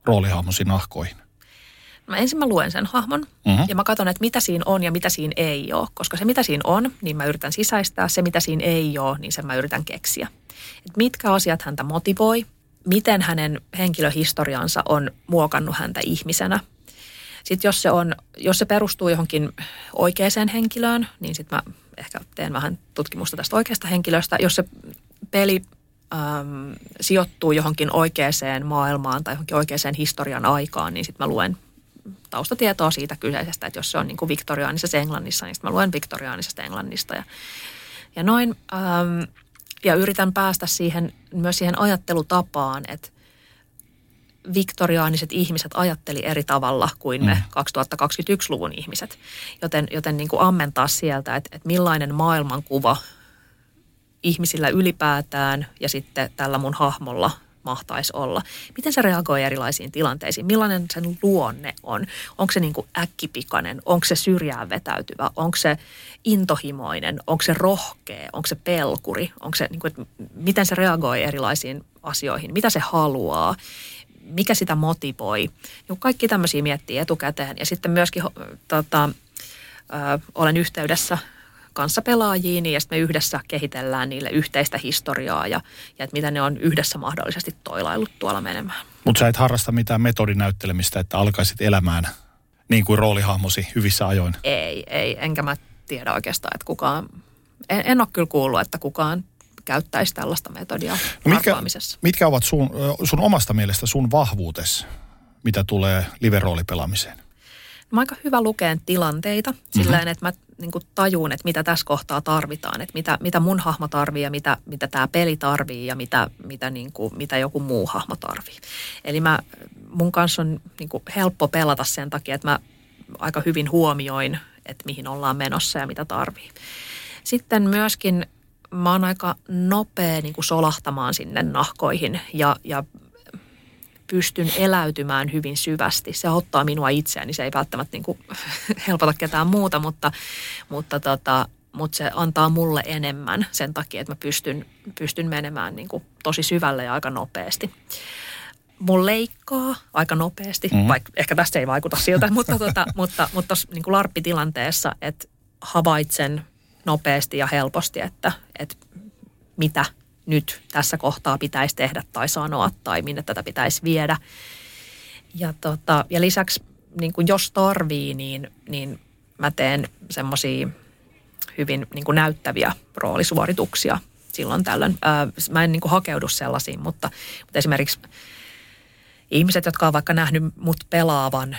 roolihahmosi nahkoihin? Mä ensin mä luen sen hahmon mm-hmm. ja mä katson, että mitä siinä on ja mitä siinä ei ole. Koska se, mitä siinä on, niin mä yritän sisäistää. Se, mitä siinä ei ole, niin sen mä yritän keksiä. Et mitkä asiat häntä motivoi, miten hänen henkilöhistoriansa on muokannut häntä ihmisenä. Sitten jos se, on, jos se perustuu johonkin oikeaan henkilöön, niin sitten mä ehkä teen vähän tutkimusta tästä oikeasta henkilöstä. Jos se peli äm, sijoittuu johonkin oikeaan maailmaan tai johonkin oikeaan historian aikaan, niin sitten mä luen taustatietoa siitä kyseisestä, että jos se on niin kuin viktoriaanisessa Englannissa, niin sitten mä luen viktoriaanisesta Englannista ja, ja noin. Ähm, ja yritän päästä siihen, myös siihen ajattelutapaan, että viktoriaaniset ihmiset ajatteli eri tavalla kuin me 2021-luvun ihmiset. Joten, joten niin kuin ammentaa sieltä, että, että millainen maailmankuva ihmisillä ylipäätään ja sitten tällä mun hahmolla mahtaisi olla. Miten se reagoi erilaisiin tilanteisiin? Millainen sen luonne on? Onko se niin kuin äkkipikainen? Onko se syrjään vetäytyvä? Onko se intohimoinen? Onko se rohkea? Onko se pelkuri? Onko se, niin kuin, että miten se reagoi erilaisiin asioihin? Mitä se haluaa? Mikä sitä motivoi? Niin kaikki tämmöisiä miettii etukäteen. Ja sitten myöskin tota, ö, olen yhteydessä kanssa pelaajiin ja sitten me yhdessä kehitellään niille yhteistä historiaa ja, ja että mitä ne on yhdessä mahdollisesti toilailut tuolla menemään. Mutta sä et harrasta mitään metodinäyttelemistä, että alkaisit elämään niin kuin roolihahmosi hyvissä ajoin? Ei, ei. Enkä mä tiedä oikeastaan, että kukaan, en, en ole kyllä kuullut, että kukaan käyttäisi tällaista metodia no mitkä, mitkä ovat sun, sun omasta mielestä sun vahvuutesi, mitä tulee live-roolipelaamiseen? Mä aika hyvä lukeen tilanteita mm-hmm. silleen, että mä niin kuin tajun, että mitä tässä kohtaa tarvitaan, että mitä, mitä mun hahmo tarvii ja mitä, mitä tämä peli tarvii ja mitä, mitä, niin kuin, mitä joku muu hahmo tarvii. Eli mä, mun kanssa on niin kuin helppo pelata sen takia, että mä aika hyvin huomioin, että mihin ollaan menossa ja mitä tarvii. Sitten myöskin mä oon aika nopea niin kuin solahtamaan sinne nahkoihin ja, ja pystyn eläytymään hyvin syvästi. Se auttaa minua itseäni, se ei välttämättä niin kuin helpota ketään muuta, mutta, mutta, tota, mutta se antaa mulle enemmän sen takia, että mä pystyn, pystyn menemään niin kuin tosi syvälle ja aika nopeasti. Mun leikkaa aika nopeasti, mm. vaikka ehkä tästä ei vaikuta siltä, mutta, tota, mutta, mutta niin kuin larppitilanteessa, että havaitsen nopeasti ja helposti, että, että mitä – nyt tässä kohtaa pitäisi tehdä tai sanoa tai minne tätä pitäisi viedä. Ja, tota, ja lisäksi niin kuin jos tarvii, niin, niin mä teen semmoisia hyvin niin kuin näyttäviä roolisuorituksia silloin tällöin. Ää, mä en niin kuin hakeudu sellaisiin, mutta, mutta esimerkiksi ihmiset, jotka on vaikka nähnyt mut pelaavan,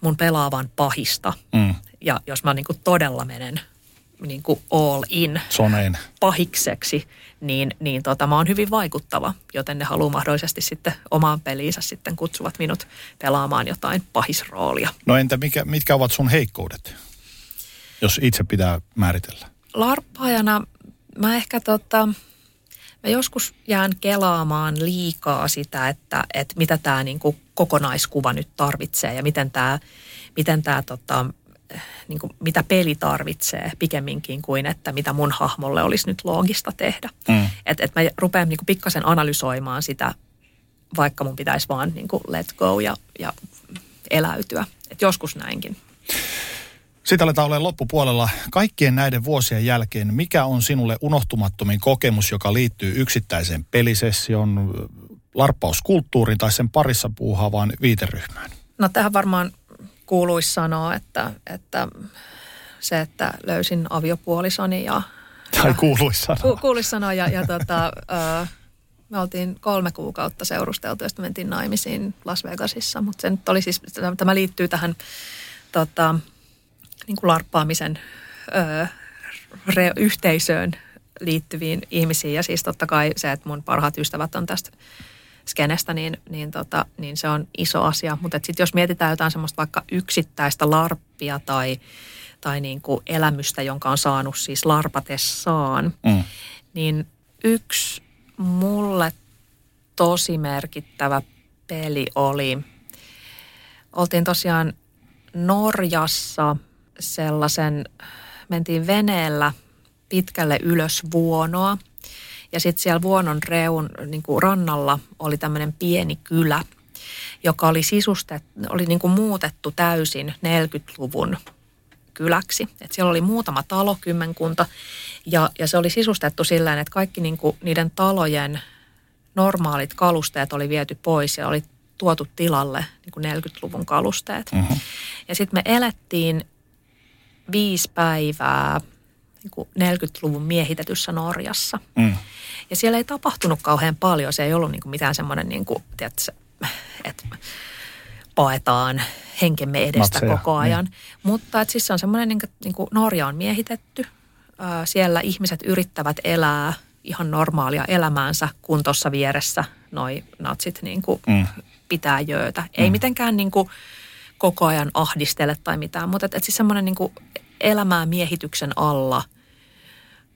mun pelaavan pahista, mm. ja jos mä niin kuin todella menen niin kuin all in Soneen. pahikseksi, niin, niin tota, mä oon hyvin vaikuttava, joten ne haluaa mahdollisesti sitten omaan peliinsä sitten kutsuvat minut pelaamaan jotain pahisroolia. No entä mikä, mitkä ovat sun heikkoudet, jos itse pitää määritellä? Larppaajana mä ehkä tota, mä joskus jään kelaamaan liikaa sitä, että, että mitä tämä niinku kokonaiskuva nyt tarvitsee ja miten tämä miten tää, tota, niin kuin, mitä peli tarvitsee pikemminkin kuin, että mitä mun hahmolle olisi nyt loogista tehdä. Mm. Että et mä rupean niin kuin pikkasen analysoimaan sitä, vaikka mun pitäisi vaan niin kuin let go ja, ja eläytyä. Et joskus näinkin. Sitten aletaan olemaan loppupuolella. Kaikkien näiden vuosien jälkeen, mikä on sinulle unohtumattomin kokemus, joka liittyy yksittäiseen pelisession, larppauskulttuuriin tai sen parissa puuhaavaan viiteryhmään? No tähän varmaan kuuluisi sanoa, että, että se, että löysin aviopuolisoni ja... Tai kuuluisi sanoa. Ku, kuuluisi sanoa ja, ja tota, ö, me oltiin kolme kuukautta seurusteltu ja sitten mentiin naimisiin Las Vegasissa. Mutta se nyt oli siis, tämä liittyy tähän tota, niin kuin larppaamisen ö, re, yhteisöön liittyviin ihmisiin. Ja siis totta kai se, että mun parhaat ystävät on tästä skenestä, niin, niin, tota, niin se on iso asia. Mutta sitten jos mietitään jotain semmoista vaikka yksittäistä larppia tai, tai niin kuin elämystä, jonka on saanut siis larpatessaan, mm. niin yksi mulle tosi merkittävä peli oli, oltiin tosiaan Norjassa sellaisen, mentiin veneellä pitkälle ylös vuonoa – ja sitten siellä Vuonon reun niin kuin rannalla oli tämmöinen pieni kylä, joka oli sisustettu, oli niin kuin muutettu täysin 40-luvun kyläksi. Et siellä oli muutama talo, kymmenkunta, ja, ja se oli sisustettu sillä että kaikki niin kuin niiden talojen normaalit kalusteet oli viety pois ja oli tuotu tilalle niin kuin 40-luvun kalusteet. Mm-hmm. Ja sitten me elettiin viisi päivää niin 40-luvun miehitetyssä Norjassa. Mm. Ja siellä ei tapahtunut kauhean paljon. Se ei ollut niin kuin mitään semmoinen, niin kuin, tiedätkö, että paetaan henkemme edestä Matseja, koko ajan. Niin. Mutta että siis se on semmoinen, niin kuin, niin kuin Norja on miehitetty. Siellä ihmiset yrittävät elää ihan normaalia elämäänsä, kun tuossa vieressä noi natsit niin kuin mm. pitää jöötä. Ei mm. mitenkään niin kuin koko ajan ahdistele tai mitään, mutta et, et siis semmoinen niin elämää miehityksen alla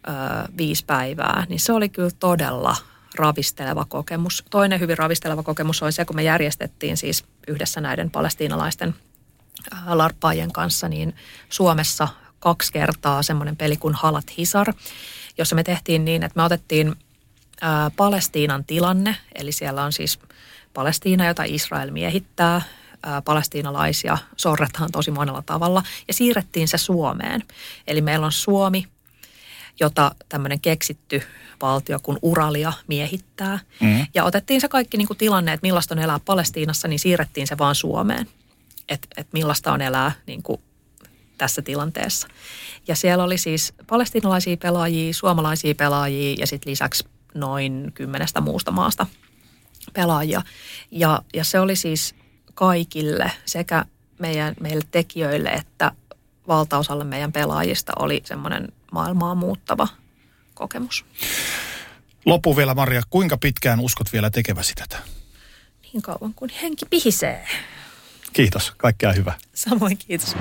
ö, viisi päivää, niin se oli kyllä todella ravisteleva kokemus. Toinen hyvin ravisteleva kokemus oli se, kun me järjestettiin siis yhdessä näiden palestiinalaisten larppaajien kanssa, niin Suomessa kaksi kertaa semmoinen peli kuin Halat Hisar, jossa me tehtiin niin, että me otettiin ää, Palestiinan tilanne, eli siellä on siis Palestiina, jota Israel miehittää, ää, palestiinalaisia sorretaan tosi monella tavalla, ja siirrettiin se Suomeen. Eli meillä on Suomi, jota tämmöinen keksitty valtio kuin Uralia miehittää. Mm. Ja otettiin se kaikki niin kuin tilanne, että millaista on elää Palestiinassa, niin siirrettiin se vaan Suomeen. Että et millaista on elää niin kuin tässä tilanteessa. Ja siellä oli siis palestinalaisia pelaajia, suomalaisia pelaajia ja sitten lisäksi noin kymmenestä muusta maasta pelaajia. Ja, ja se oli siis kaikille, sekä meidän, meille tekijöille että valtaosalle meidän pelaajista oli semmoinen maailmaa muuttava kokemus. Loppu vielä Maria, kuinka pitkään uskot vielä tekeväsi tätä? Niin kauan kuin henki pihisee. Kiitos, kaikkea hyvää. Samoin kiitos.